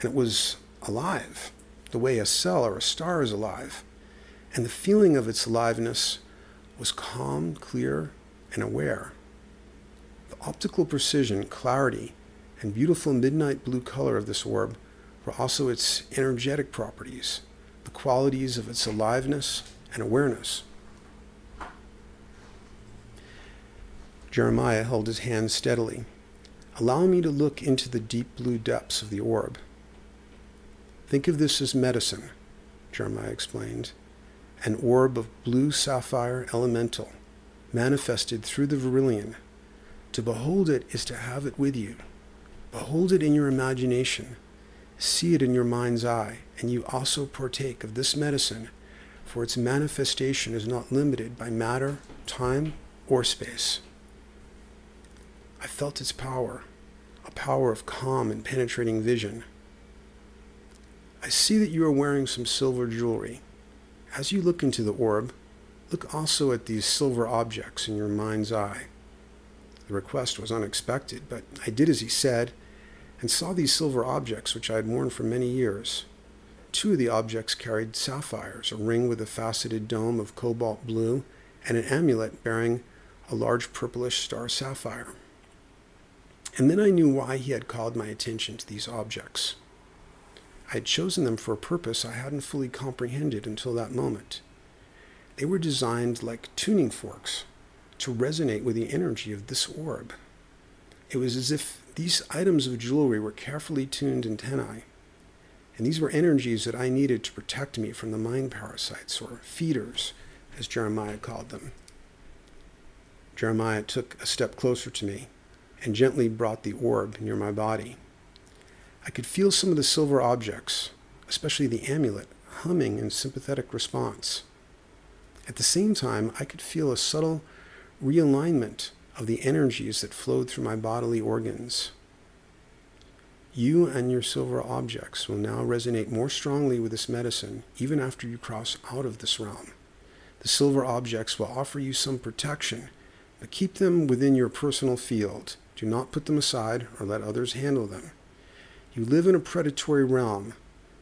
[SPEAKER 1] and it was alive, the way a cell or a star is alive. And the feeling of its aliveness was calm, clear, and aware. The optical precision, clarity, and beautiful midnight blue color of this orb were also its energetic properties, the qualities of its aliveness and awareness. Jeremiah held his hand steadily. Allow me to look into the deep blue depths of the orb. Think of this as medicine, Jeremiah explained. An orb of blue sapphire elemental, manifested through the Virillion. To behold it is to have it with you. Behold it in your imagination See it in your mind's eye, and you also partake of this medicine, for its manifestation is not limited by matter, time, or space. I felt its power, a power of calm and penetrating vision. I see that you are wearing some silver jewelry. As you look into the orb, look also at these silver objects in your mind's eye. The request was unexpected, but I did as he said and saw these silver objects which I had worn for many years. Two of the objects carried sapphires, a ring with a faceted dome of cobalt blue, and an amulet bearing a large purplish star sapphire. And then I knew why he had called my attention to these objects. I had chosen them for a purpose I hadn't fully comprehended until that moment. They were designed like tuning forks to resonate with the energy of this orb. It was as if these items of jewelry were carefully tuned antennae, and these were energies that I needed to protect me from the mind parasites, or feeders, as Jeremiah called them. Jeremiah took a step closer to me and gently brought the orb near my body. I could feel some of the silver objects, especially the amulet, humming in sympathetic response. At the same time, I could feel a subtle realignment of the energies that flowed through my bodily organs. You and your silver objects will now resonate more strongly with this medicine even after you cross out of this realm. The silver objects will offer you some protection, but keep them within your personal field. Do not put them aside or let others handle them. You live in a predatory realm,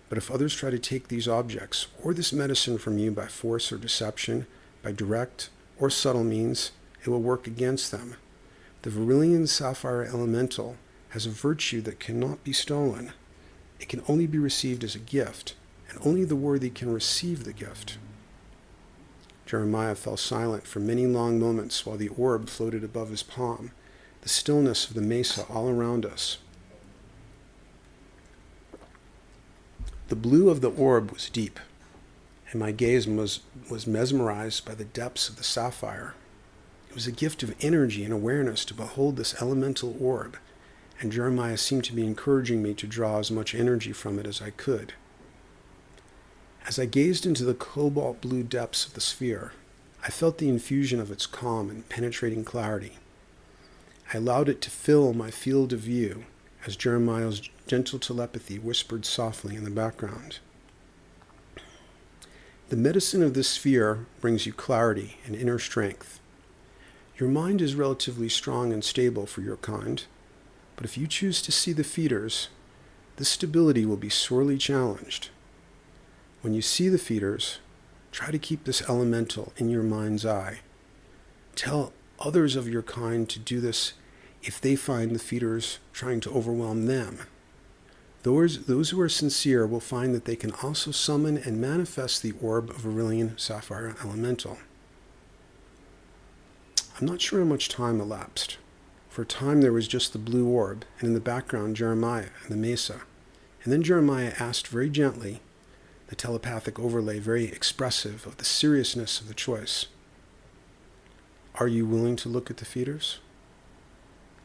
[SPEAKER 1] but if others try to take these objects or this medicine from you by force or deception, by direct or subtle means, it will work against them. The Virillion Sapphire Elemental has a virtue that cannot be stolen. It can only be received as a gift, and only the worthy can receive the gift. Jeremiah fell silent for many long moments while the orb floated above his palm, the stillness of the mesa all around us, The blue of the orb was deep, and my gaze was, was mesmerized by the depths of the sapphire. It was a gift of energy and awareness to behold this elemental orb, and Jeremiah seemed to be encouraging me to draw as much energy from it as I could. As I gazed into the cobalt blue depths of the sphere, I felt the infusion of its calm and penetrating clarity. I allowed it to fill my field of view as Jeremiah's gentle telepathy whispered softly in the background. The medicine of this sphere brings you clarity and inner strength. Your mind is relatively strong and stable for your kind, but if you choose to see the feeders, this stability will be sorely challenged. When you see the feeders, try to keep this elemental in your mind's eye. Tell others of your kind to do this if they find the feeders trying to overwhelm them. Those, those who are sincere will find that they can also summon and manifest the orb of Virillion Sapphire Elemental. I'm not sure how much time elapsed. For a time there was just the blue orb, and in the background Jeremiah and the mesa. And then Jeremiah asked very gently, the telepathic overlay very expressive of the seriousness of the choice Are you willing to look at the feeders?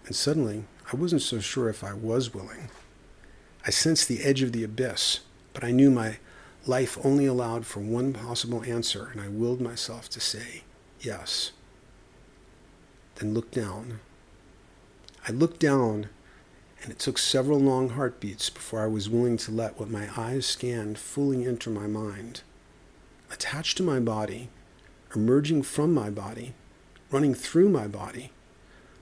[SPEAKER 1] And suddenly, I wasn't so sure if I was willing. I sensed the edge of the abyss, but I knew my life only allowed for one possible answer, and I willed myself to say yes. Then look down. I looked down, and it took several long heartbeats before I was willing to let what my eyes scanned fully enter my mind. Attached to my body, emerging from my body, running through my body,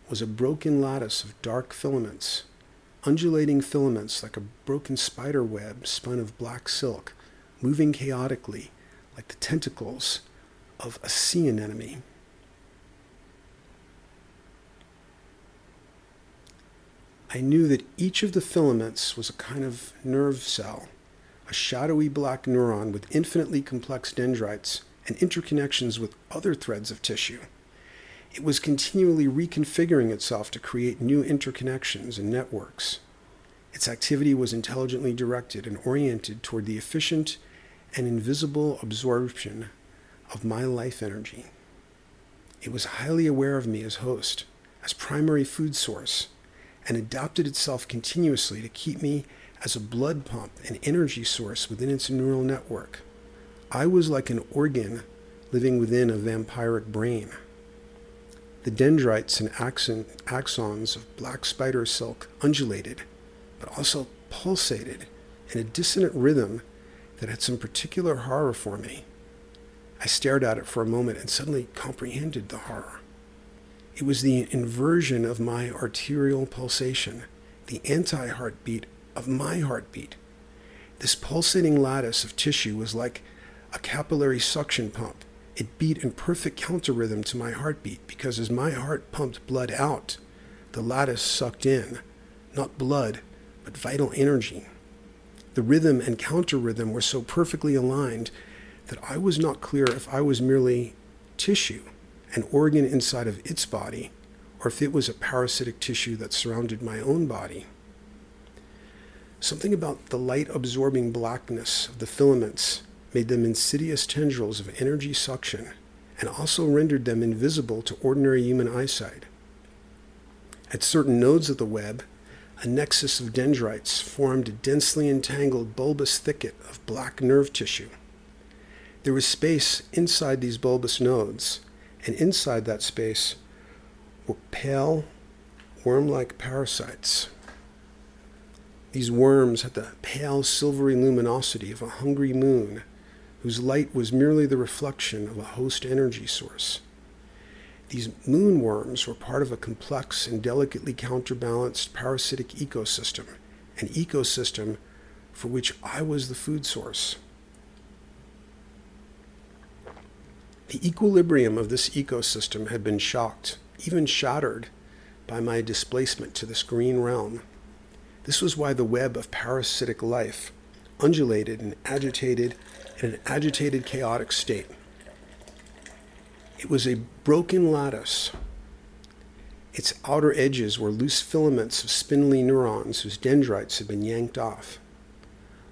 [SPEAKER 1] was a broken lattice of dark filaments, undulating filaments like a broken spider web spun of black silk, moving chaotically like the tentacles of a sea anemone. I knew that each of the filaments was a kind of nerve cell, a shadowy black neuron with infinitely complex dendrites and interconnections with other threads of tissue. It was continually reconfiguring itself to create new interconnections and networks. Its activity was intelligently directed and oriented toward the efficient and invisible absorption of my life energy. It was highly aware of me as host, as primary food source, and adapted itself continuously to keep me as a blood pump, an energy source within its neural network. I was like an organ living within a vampiric brain. The dendrites and axon, axons of black spider silk undulated, but also pulsated in a dissonant rhythm that had some particular horror for me. I stared at it for a moment and suddenly comprehended the horror. It was the inversion of my arterial pulsation, the anti heartbeat of my heartbeat. This pulsating lattice of tissue was like a capillary suction pump. It beat in perfect counter rhythm to my heartbeat because as my heart pumped blood out, the lattice sucked in, not blood, but vital energy. The rhythm and counter rhythm were so perfectly aligned that I was not clear if I was merely tissue, an organ inside of its body, or if it was a parasitic tissue that surrounded my own body. Something about the light absorbing blackness of the filaments made them insidious tendrils of energy suction and also rendered them invisible to ordinary human eyesight. At certain nodes of the web, a nexus of dendrites formed a densely entangled bulbous thicket of black nerve tissue. There was space inside these bulbous nodes, and inside that space were pale, worm like parasites. These worms had the pale silvery luminosity of a hungry moon, whose light was merely the reflection of a host energy source. These moonworms were part of a complex and delicately counterbalanced parasitic ecosystem, an ecosystem for which I was the food source. The equilibrium of this ecosystem had been shocked, even shattered, by my displacement to this green realm. This was why the web of parasitic life undulated and agitated in an agitated, chaotic state. It was a broken lattice. Its outer edges were loose filaments of spindly neurons whose dendrites had been yanked off.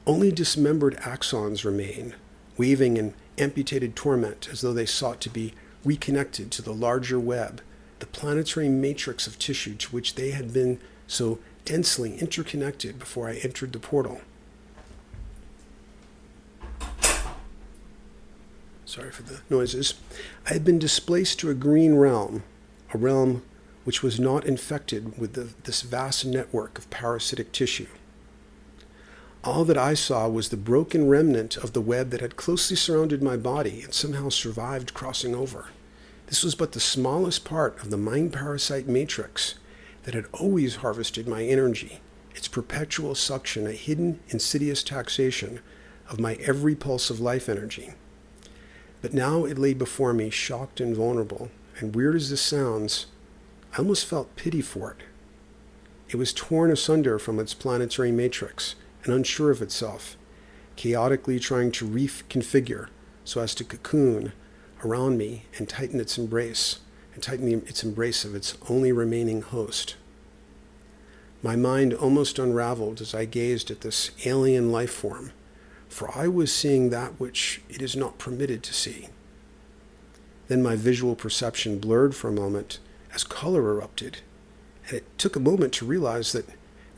[SPEAKER 1] Only dismembered axons remained, waving in amputated torment as though they sought to be reconnected to the larger web, the planetary matrix of tissue to which they had been so densely interconnected before I entered the portal. Sorry for the noises. I had been displaced to a green realm, a realm which was not infected with the, this vast network of parasitic tissue. All that I saw was the broken remnant of the web that had closely surrounded my body and somehow survived crossing over. This was but the smallest part of the mind parasite matrix that had always harvested my energy, its perpetual suction, a hidden, insidious taxation of my every pulse of life energy. But now it lay before me, shocked and vulnerable, and weird as this sounds, I almost felt pity for it. It was torn asunder from its planetary matrix and unsure of itself, chaotically trying to reconfigure so as to cocoon around me and tighten its embrace and tighten its embrace of its only remaining host. My mind almost unraveled as I gazed at this alien life form, for I was seeing that which it is not permitted to see. Then my visual perception blurred for a moment as color erupted, and it took a moment to realize that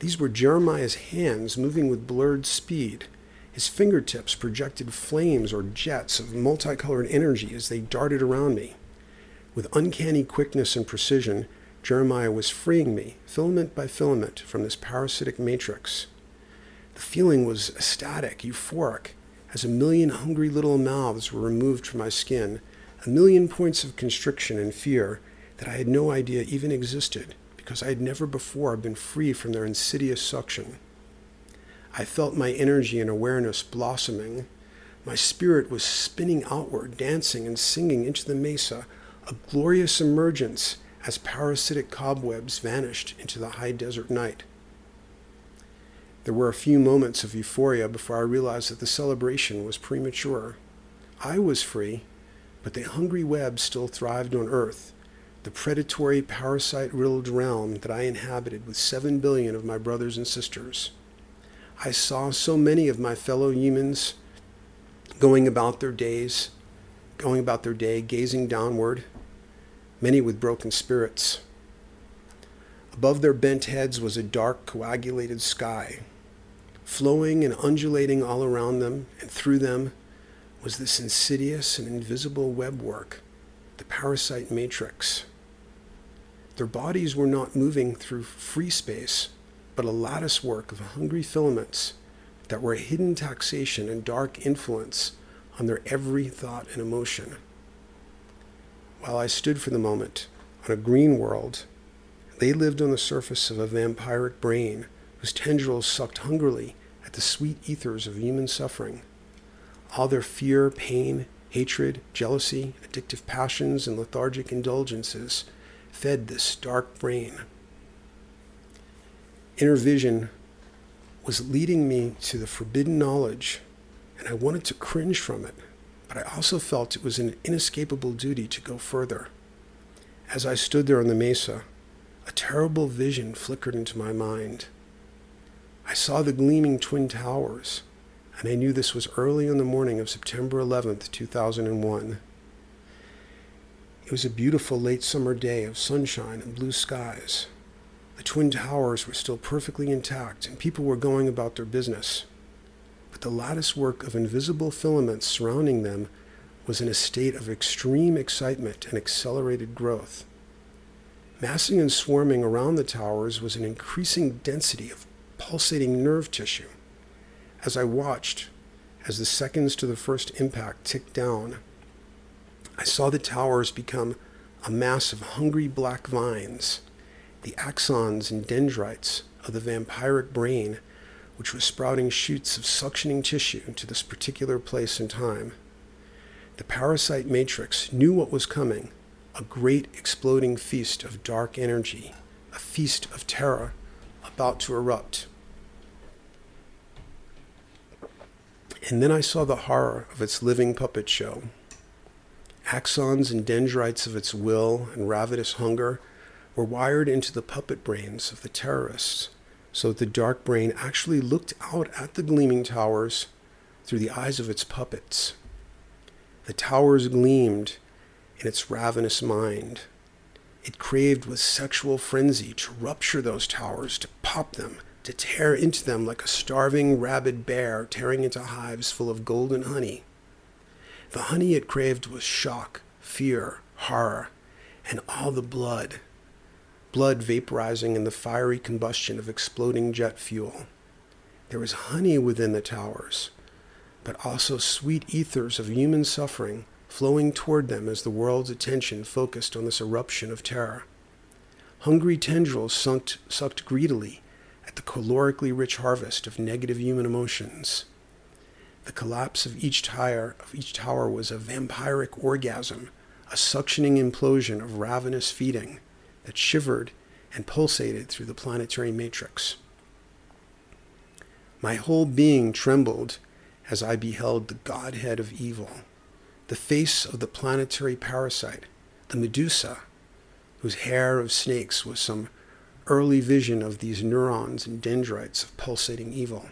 [SPEAKER 1] these were Jeremiah's hands moving with blurred speed. His fingertips projected flames or jets of multicolored energy as they darted around me. With uncanny quickness and precision, Jeremiah was freeing me, filament by filament, from this parasitic matrix. The feeling was ecstatic, euphoric, as a million hungry little mouths were removed from my skin, a million points of constriction and fear that I had no idea even existed, because I had never before been free from their insidious suction. I felt my energy and awareness blossoming. My spirit was spinning outward, dancing and singing into the mesa, a glorious emergence as parasitic cobwebs vanished into the high desert night. There were a few moments of euphoria before I realized that the celebration was premature. I was free, but the hungry web still thrived on Earth, the predatory, parasite riddled realm that I inhabited with seven billion of my brothers and sisters. I saw so many of my fellow humans going about their days, going about their day, gazing downward, many with broken spirits. Above their bent heads was a dark, coagulated sky. Flowing and undulating all around them and through them was this insidious and invisible webwork, the parasite matrix. Their bodies were not moving through free space, but a lattice work of hungry filaments that were a hidden taxation and dark influence on their every thought and emotion. While I stood for the moment on a green world, they lived on the surface of a vampiric brain whose tendrils sucked hungrily at the sweet ethers of human suffering. All their fear, pain, hatred, jealousy, addictive passions, and lethargic indulgences fed this dark brain. Inner vision was leading me to the forbidden knowledge, and I wanted to cringe from it, but I also felt it was an inescapable duty to go further. As I stood there on the mesa, a terrible vision flickered into my mind. I saw the gleaming twin towers, and I knew this was early in the morning of September 11th, 2001. It was a beautiful late summer day of sunshine and blue skies. The Twin Towers were still perfectly intact, and people were going about their business. But the lattice work of invisible filaments surrounding them was in a state of extreme excitement and accelerated growth. Massing and swarming around the towers was an increasing density of pulsating nerve tissue. As I watched, as the seconds to the first impact ticked down, I saw the towers become a mass of hungry black vines, the axons and dendrites of the vampiric brain, which was sprouting shoots of suctioning tissue to this particular place and time. The parasite matrix knew what was coming a great exploding feast of dark energy, a feast of terror about to erupt. And then I saw the horror of its living puppet show axons and dendrites of its will and ravenous hunger were wired into the puppet brains of the terrorists, so that the dark brain actually looked out at the gleaming towers through the eyes of its puppets. The towers gleamed in its ravenous mind. It craved with sexual frenzy to rupture those towers, to pop them, to tear into them like a starving rabid bear tearing into hives full of golden honey. The honey it craved was shock, fear, horror, and all the blood. Blood vaporizing in the fiery combustion of exploding jet fuel. There was honey within the towers, but also sweet ethers of human suffering flowing toward them as the world's attention focused on this eruption of terror. Hungry tendrils sucked, sucked greedily at the calorically rich harvest of negative human emotions. The collapse of each tower of each tower was a vampiric orgasm, a suctioning implosion of ravenous feeding that shivered and pulsated through the planetary matrix. My whole being trembled as I beheld the godhead of evil, the face of the planetary parasite, the Medusa, whose hair of snakes was some early vision of these neurons and dendrites of pulsating evil.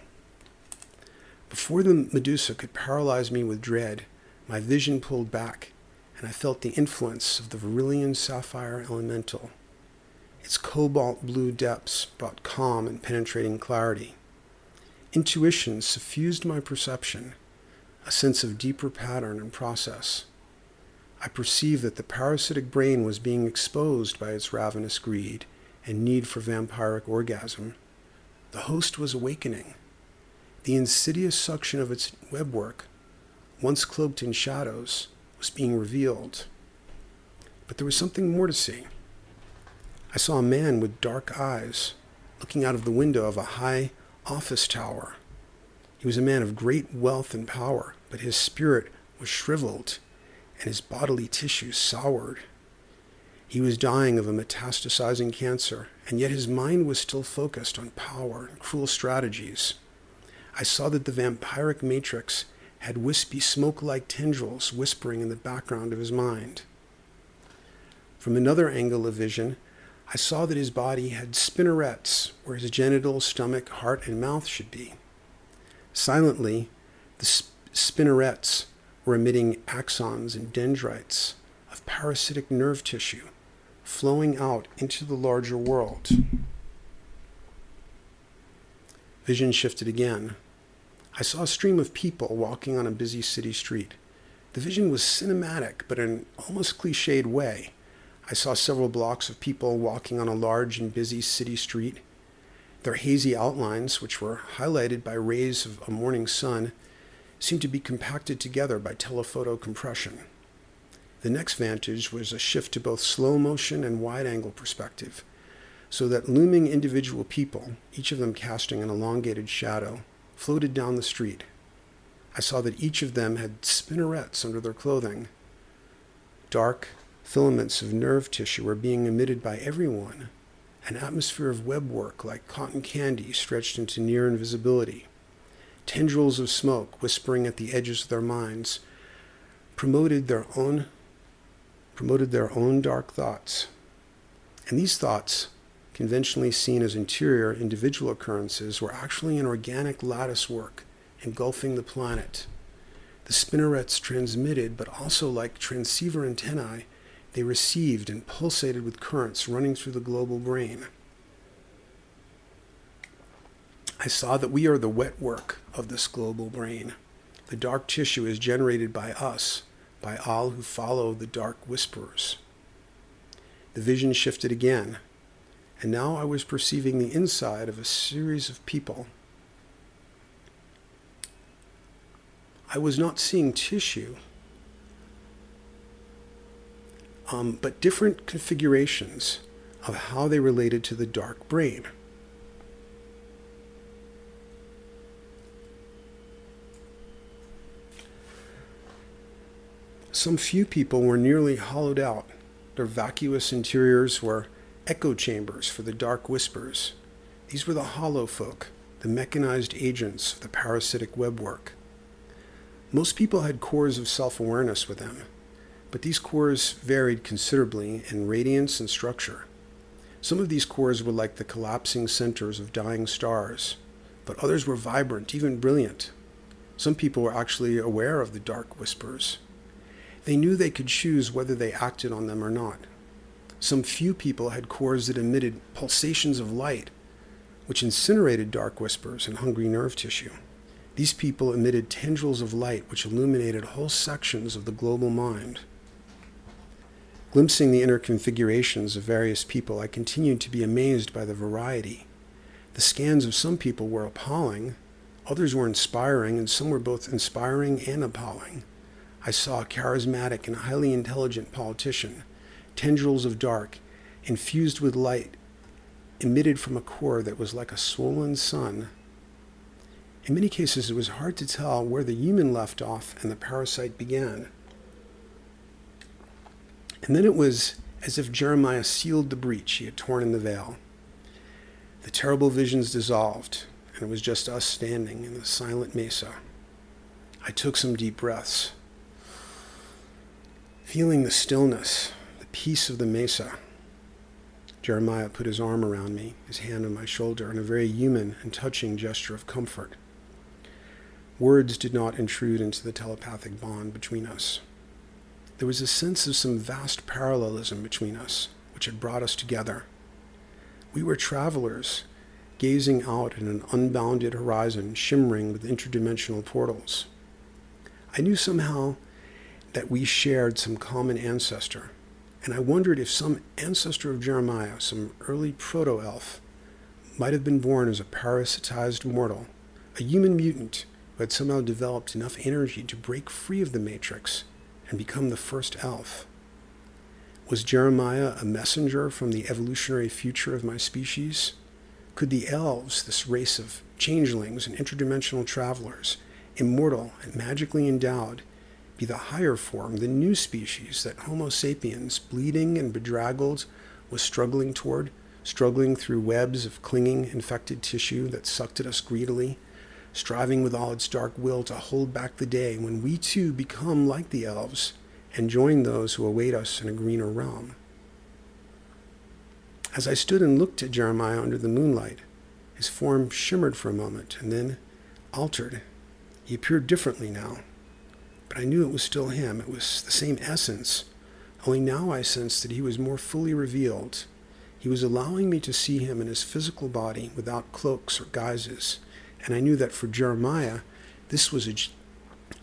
[SPEAKER 1] Before the Medusa could paralyze me with dread, my vision pulled back, and I felt the influence of the Virillion sapphire elemental. Its cobalt blue depths brought calm and penetrating clarity. Intuition suffused my perception, a sense of deeper pattern and process. I perceived that the parasitic brain was being exposed by its ravenous greed and need for vampiric orgasm. The host was awakening the insidious suction of its webwork, once cloaked in shadows, was being revealed. But there was something more to see. I saw a man with dark eyes looking out of the window of a high office tower. He was a man of great wealth and power, but his spirit was shriveled and his bodily tissues soured. He was dying of a metastasizing cancer, and yet his mind was still focused on power and cruel strategies. I saw that the vampiric matrix had wispy smoke like tendrils whispering in the background of his mind. From another angle of vision, I saw that his body had spinnerets where his genitals, stomach, heart, and mouth should be. Silently, the sp- spinnerets were emitting axons and dendrites of parasitic nerve tissue flowing out into the larger world. Vision shifted again. I saw a stream of people walking on a busy city street. The vision was cinematic, but in an almost cliched way. I saw several blocks of people walking on a large and busy city street. Their hazy outlines, which were highlighted by rays of a morning sun, seemed to be compacted together by telephoto compression. The next vantage was a shift to both slow motion and wide angle perspective, so that looming individual people, each of them casting an elongated shadow, floated down the street. I saw that each of them had spinnerets under their clothing. Dark filaments of nerve tissue were being emitted by everyone, an atmosphere of webwork like cotton candy stretched into near invisibility. Tendrils of smoke whispering at the edges of their minds promoted their own promoted their own dark thoughts. And these thoughts, conventionally seen as interior individual occurrences, were actually an organic lattice work engulfing the planet. The spinnerets transmitted, but also like transceiver antennae, they received and pulsated with currents running through the global brain. I saw that we are the wet work of this global brain. The dark tissue is generated by us, by all who follow the dark whisperers. The vision shifted again, and now I was perceiving the inside of a series of people. I was not seeing tissue, um, but different configurations of how they related to the dark brain. Some few people were nearly hollowed out. Their vacuous interiors were echo chambers for the dark whispers. These were the hollow folk, the mechanized agents of the parasitic webwork. Most people had cores of self awareness with them, but these cores varied considerably in radiance and structure. Some of these cores were like the collapsing centers of dying stars, but others were vibrant, even brilliant. Some people were actually aware of the dark whispers. They knew they could choose whether they acted on them or not. Some few people had cores that emitted pulsations of light, which incinerated dark whispers and hungry nerve tissue. These people emitted tendrils of light which illuminated whole sections of the global mind. Glimpsing the inner configurations of various people, I continued to be amazed by the variety. The scans of some people were appalling, others were inspiring, and some were both inspiring and appalling. I saw a charismatic and highly intelligent politician, tendrils of dark, infused with light, emitted from a core that was like a swollen sun. In many cases, it was hard to tell where the human left off and the parasite began. And then it was as if Jeremiah sealed the breach he had torn in the veil. The terrible visions dissolved, and it was just us standing in the silent mesa. I took some deep breaths feeling the stillness, peace of the mesa. Jeremiah put his arm around me, his hand on my shoulder, in a very human and touching gesture of comfort. Words did not intrude into the telepathic bond between us. There was a sense of some vast parallelism between us, which had brought us together. We were travelers, gazing out at an unbounded horizon shimmering with interdimensional portals. I knew somehow that we shared some common ancestor. And I wondered if some ancestor of Jeremiah, some early proto elf, might have been born as a parasitized mortal, a human mutant who had somehow developed enough energy to break free of the matrix and become the first elf. Was Jeremiah a messenger from the evolutionary future of my species? Could the elves, this race of changelings and interdimensional travelers, immortal and magically endowed, be the higher form, the new species that Homo sapiens, bleeding and bedraggled, was struggling toward, struggling through webs of clinging, infected tissue that sucked at us greedily, striving with all its dark will to hold back the day when we too become like the elves and join those who await us in a greener realm. As I stood and looked at Jeremiah under the moonlight, his form shimmered for a moment and then altered. He appeared differently now but I knew it was still him. It was the same essence. Only now I sensed that he was more fully revealed. He was allowing me to see him in his physical body without cloaks or guises. and I knew that for Jeremiah, this was a,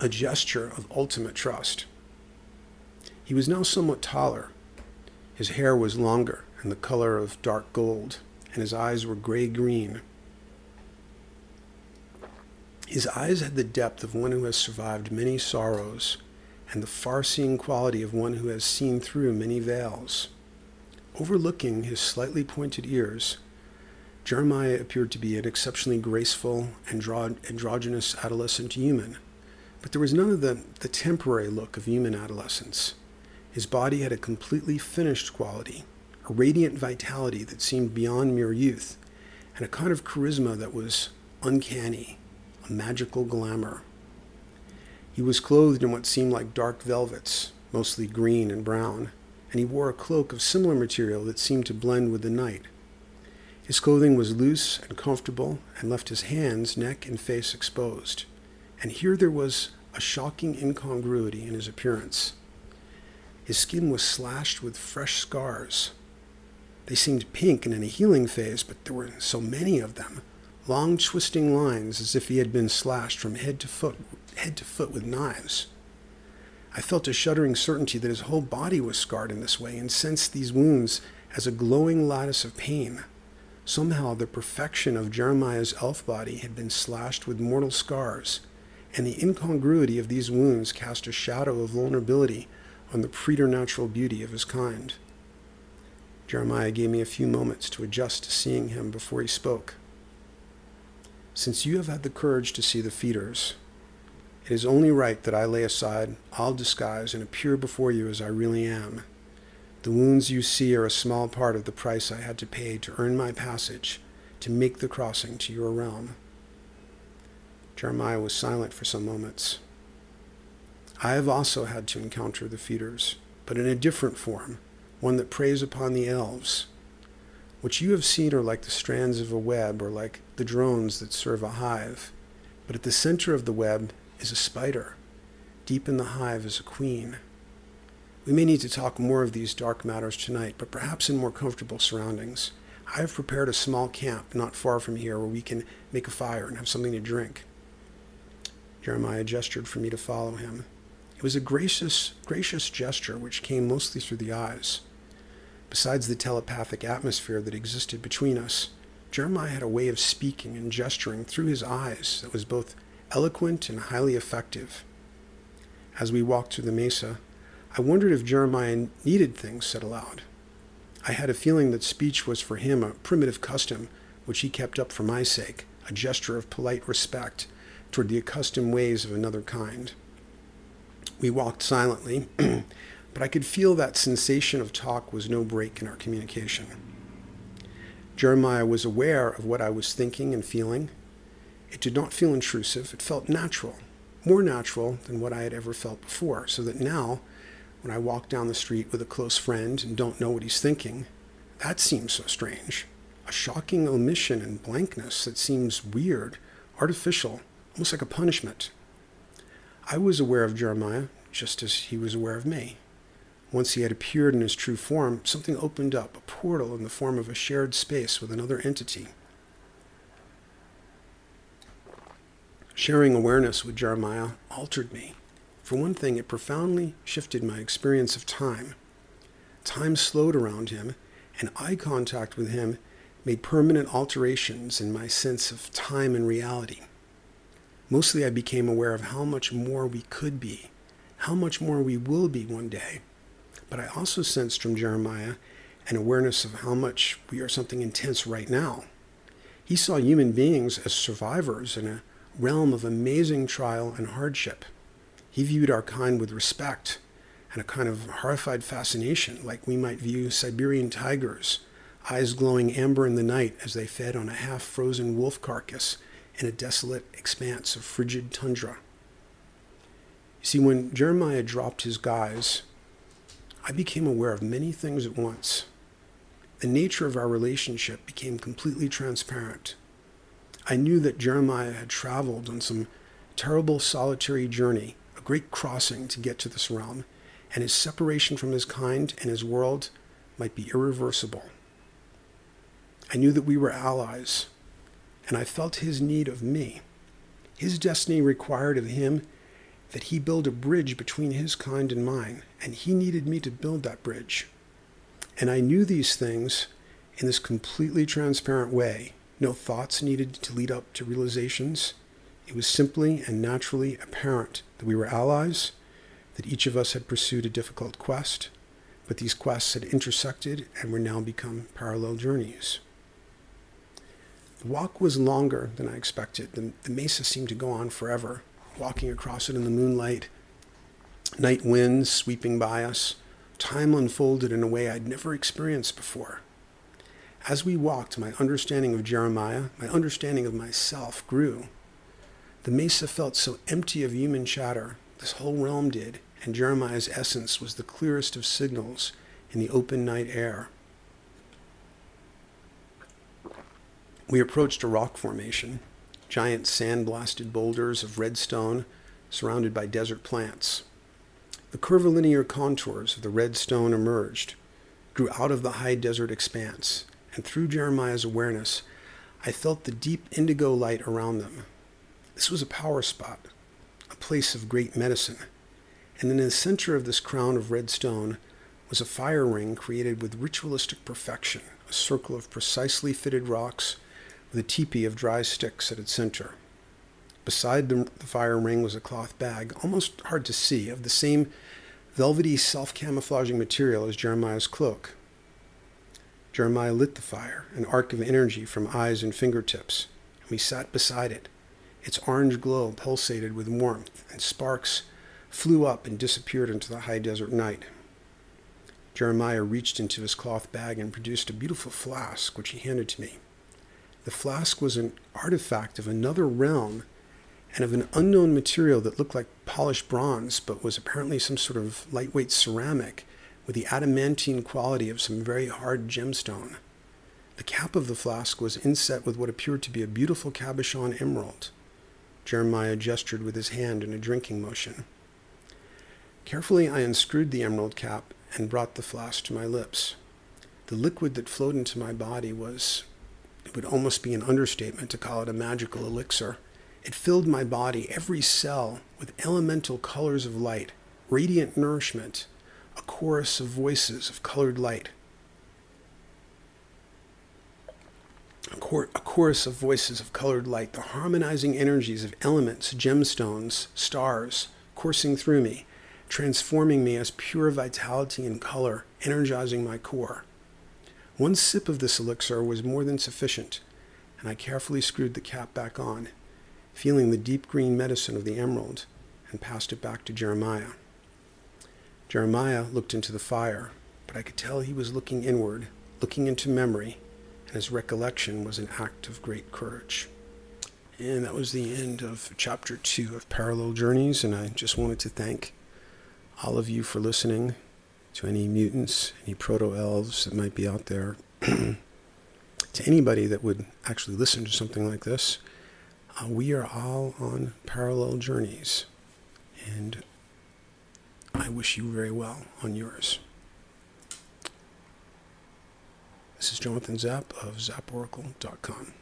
[SPEAKER 1] a gesture of ultimate trust. He was now somewhat taller. His hair was longer and the color of dark gold, and his eyes were gray green. His eyes had the depth of one who has survived many sorrows and the far seeing quality of one who has seen through many veils. Overlooking his slightly pointed ears, Jeremiah appeared to be an exceptionally graceful, andro- androgynous adolescent human, but there was none of the, the temporary look of human adolescence. His body had a completely finished quality, a radiant vitality that seemed beyond mere youth, and a kind of charisma that was uncanny, a magical glamour. He was clothed in what seemed like dark velvets, mostly green and brown, and he wore a cloak of similar material that seemed to blend with the night. His clothing was loose and comfortable and left his hands, neck, and face exposed. And here there was a shocking incongruity in his appearance. His skin was slashed with fresh scars. They seemed pink and in a healing phase, but there were so many of them, long twisting lines as if he had been slashed from head to foot head to foot with knives. I felt a shuddering certainty that his whole body was scarred in this way and sensed these wounds as a glowing lattice of pain. Somehow the perfection of Jeremiah's elf body had been slashed with mortal scars, and the incongruity of these wounds cast a shadow of vulnerability on the preternatural beauty of his kind. Jeremiah gave me a few moments to adjust to seeing him before he spoke. Since you have had the courage to see the feeders, it is only right that I lay aside all disguise and appear before you as I really am. The wounds you see are a small part of the price I had to pay to earn my passage, to make the crossing to your realm. Jeremiah was silent for some moments. I have also had to encounter the feeders, but in a different form, one that preys upon the elves. What you have seen are like the strands of a web or like the drones that serve a hive, but at the center of the web is a spider. Deep in the hive is a queen. We may need to talk more of these dark matters tonight, but perhaps in more comfortable surroundings. I have prepared a small camp not far from here where we can make a fire and have something to drink. Jeremiah gestured for me to follow him. It was a gracious, gracious gesture which came mostly through the eyes. Besides the telepathic atmosphere that existed between us, Jeremiah had a way of speaking and gesturing through his eyes that was both eloquent and highly effective. As we walked through the mesa, I wondered if Jeremiah needed things said aloud. I had a feeling that speech was for him a primitive custom which he kept up for my sake, a gesture of polite respect toward the accustomed ways of another kind. We walked silently, (clears throat) but I could feel that sensation of talk was no break in our communication. Jeremiah was aware of what I was thinking and feeling, it did not feel intrusive. It felt natural, more natural than what I had ever felt before. So that now, when I walk down the street with a close friend and don't know what he's thinking, that seems so strange. A shocking omission and blankness that seems weird, artificial, almost like a punishment. I was aware of Jeremiah just as he was aware of me. Once he had appeared in his true form, something opened up, a portal in the form of a shared space with another entity. Sharing awareness with Jeremiah altered me. For one thing, it profoundly shifted my experience of time. Time slowed around him, and eye contact with him made permanent alterations in my sense of time and reality. Mostly, I became aware of how much more we could be, how much more we will be one day. But I also sensed from Jeremiah an awareness of how much we are something intense right now. He saw human beings as survivors in a realm of amazing trial and hardship. He viewed our kind with respect and a kind of horrified fascination, like we might view Siberian tigers, eyes glowing amber in the night as they fed on a half frozen wolf carcass in a desolate expanse of frigid tundra. You see, when Jeremiah dropped his guise, I became aware of many things at once. The nature of our relationship became completely transparent. I knew that Jeremiah had traveled on some terrible solitary journey, a great crossing to get to this realm, and his separation from his kind and his world might be irreversible. I knew that we were allies, and I felt his need of me. His destiny required of him that he build a bridge between his kind and mine, and he needed me to build that bridge. And I knew these things in this completely transparent way. No thoughts needed to lead up to realizations. It was simply and naturally apparent that we were allies, that each of us had pursued a difficult quest, but these quests had intersected and were now become parallel journeys. The walk was longer than I expected. The, the mesa seemed to go on forever, walking across it in the moonlight, night winds sweeping by us. Time unfolded in a way I'd never experienced before. As we walked, my understanding of Jeremiah, my understanding of myself grew. The mesa felt so empty of human chatter, this whole realm did, and Jeremiah's essence was the clearest of signals in the open night air. We approached a rock formation, giant sand-blasted boulders of redstone surrounded by desert plants. The curvilinear contours of the redstone emerged, grew out of the high desert expanse, and through Jeremiah's awareness, I felt the deep indigo light around them. This was a power spot, a place of great medicine, and in the center of this crown of red stone was a fire ring created with ritualistic perfection, a circle of precisely fitted rocks with a teepee of dry sticks at its center. Beside the, the fire ring was a cloth bag, almost hard to see, of the same velvety self camouflaging material as Jeremiah's cloak. Jeremiah lit the fire, an arc of energy from eyes and fingertips, and we sat beside it. Its orange glow pulsated with warmth, and sparks flew up and disappeared into the high desert night. Jeremiah reached into his cloth bag and produced a beautiful flask, which he handed to me. The flask was an artifact of another realm and of an unknown material that looked like polished bronze, but was apparently some sort of lightweight ceramic with the adamantine quality of some very hard gemstone. The cap of the flask was inset with what appeared to be a beautiful cabochon emerald. Jeremiah gestured with his hand in a drinking motion. Carefully, I unscrewed the emerald cap and brought the flask to my lips. The liquid that flowed into my body was it would almost be an understatement to call it a magical elixir. It filled my body, every cell, with elemental colors of light, radiant nourishment, a chorus of voices of colored light. A, a chorus of voices of colored light, the harmonizing energies of elements, gemstones, stars, coursing through me, transforming me as pure vitality and color, energizing my core. One sip of this elixir was more than sufficient, and I carefully screwed the cap back on, feeling the deep green medicine of the emerald, and passed it back to Jeremiah. Jeremiah looked into the fire, but I could tell he was looking inward, looking into memory, and his recollection was an act of great courage. And that was the end of chapter two of Parallel Journeys, and I just wanted to thank all of you for listening to any mutants, any proto elves that might be out there, (clears throat) to anybody that would actually listen to something like this. Uh, we are all on parallel journeys, and I wish you very well on yours. This is Jonathan Zap of zaporacle.com.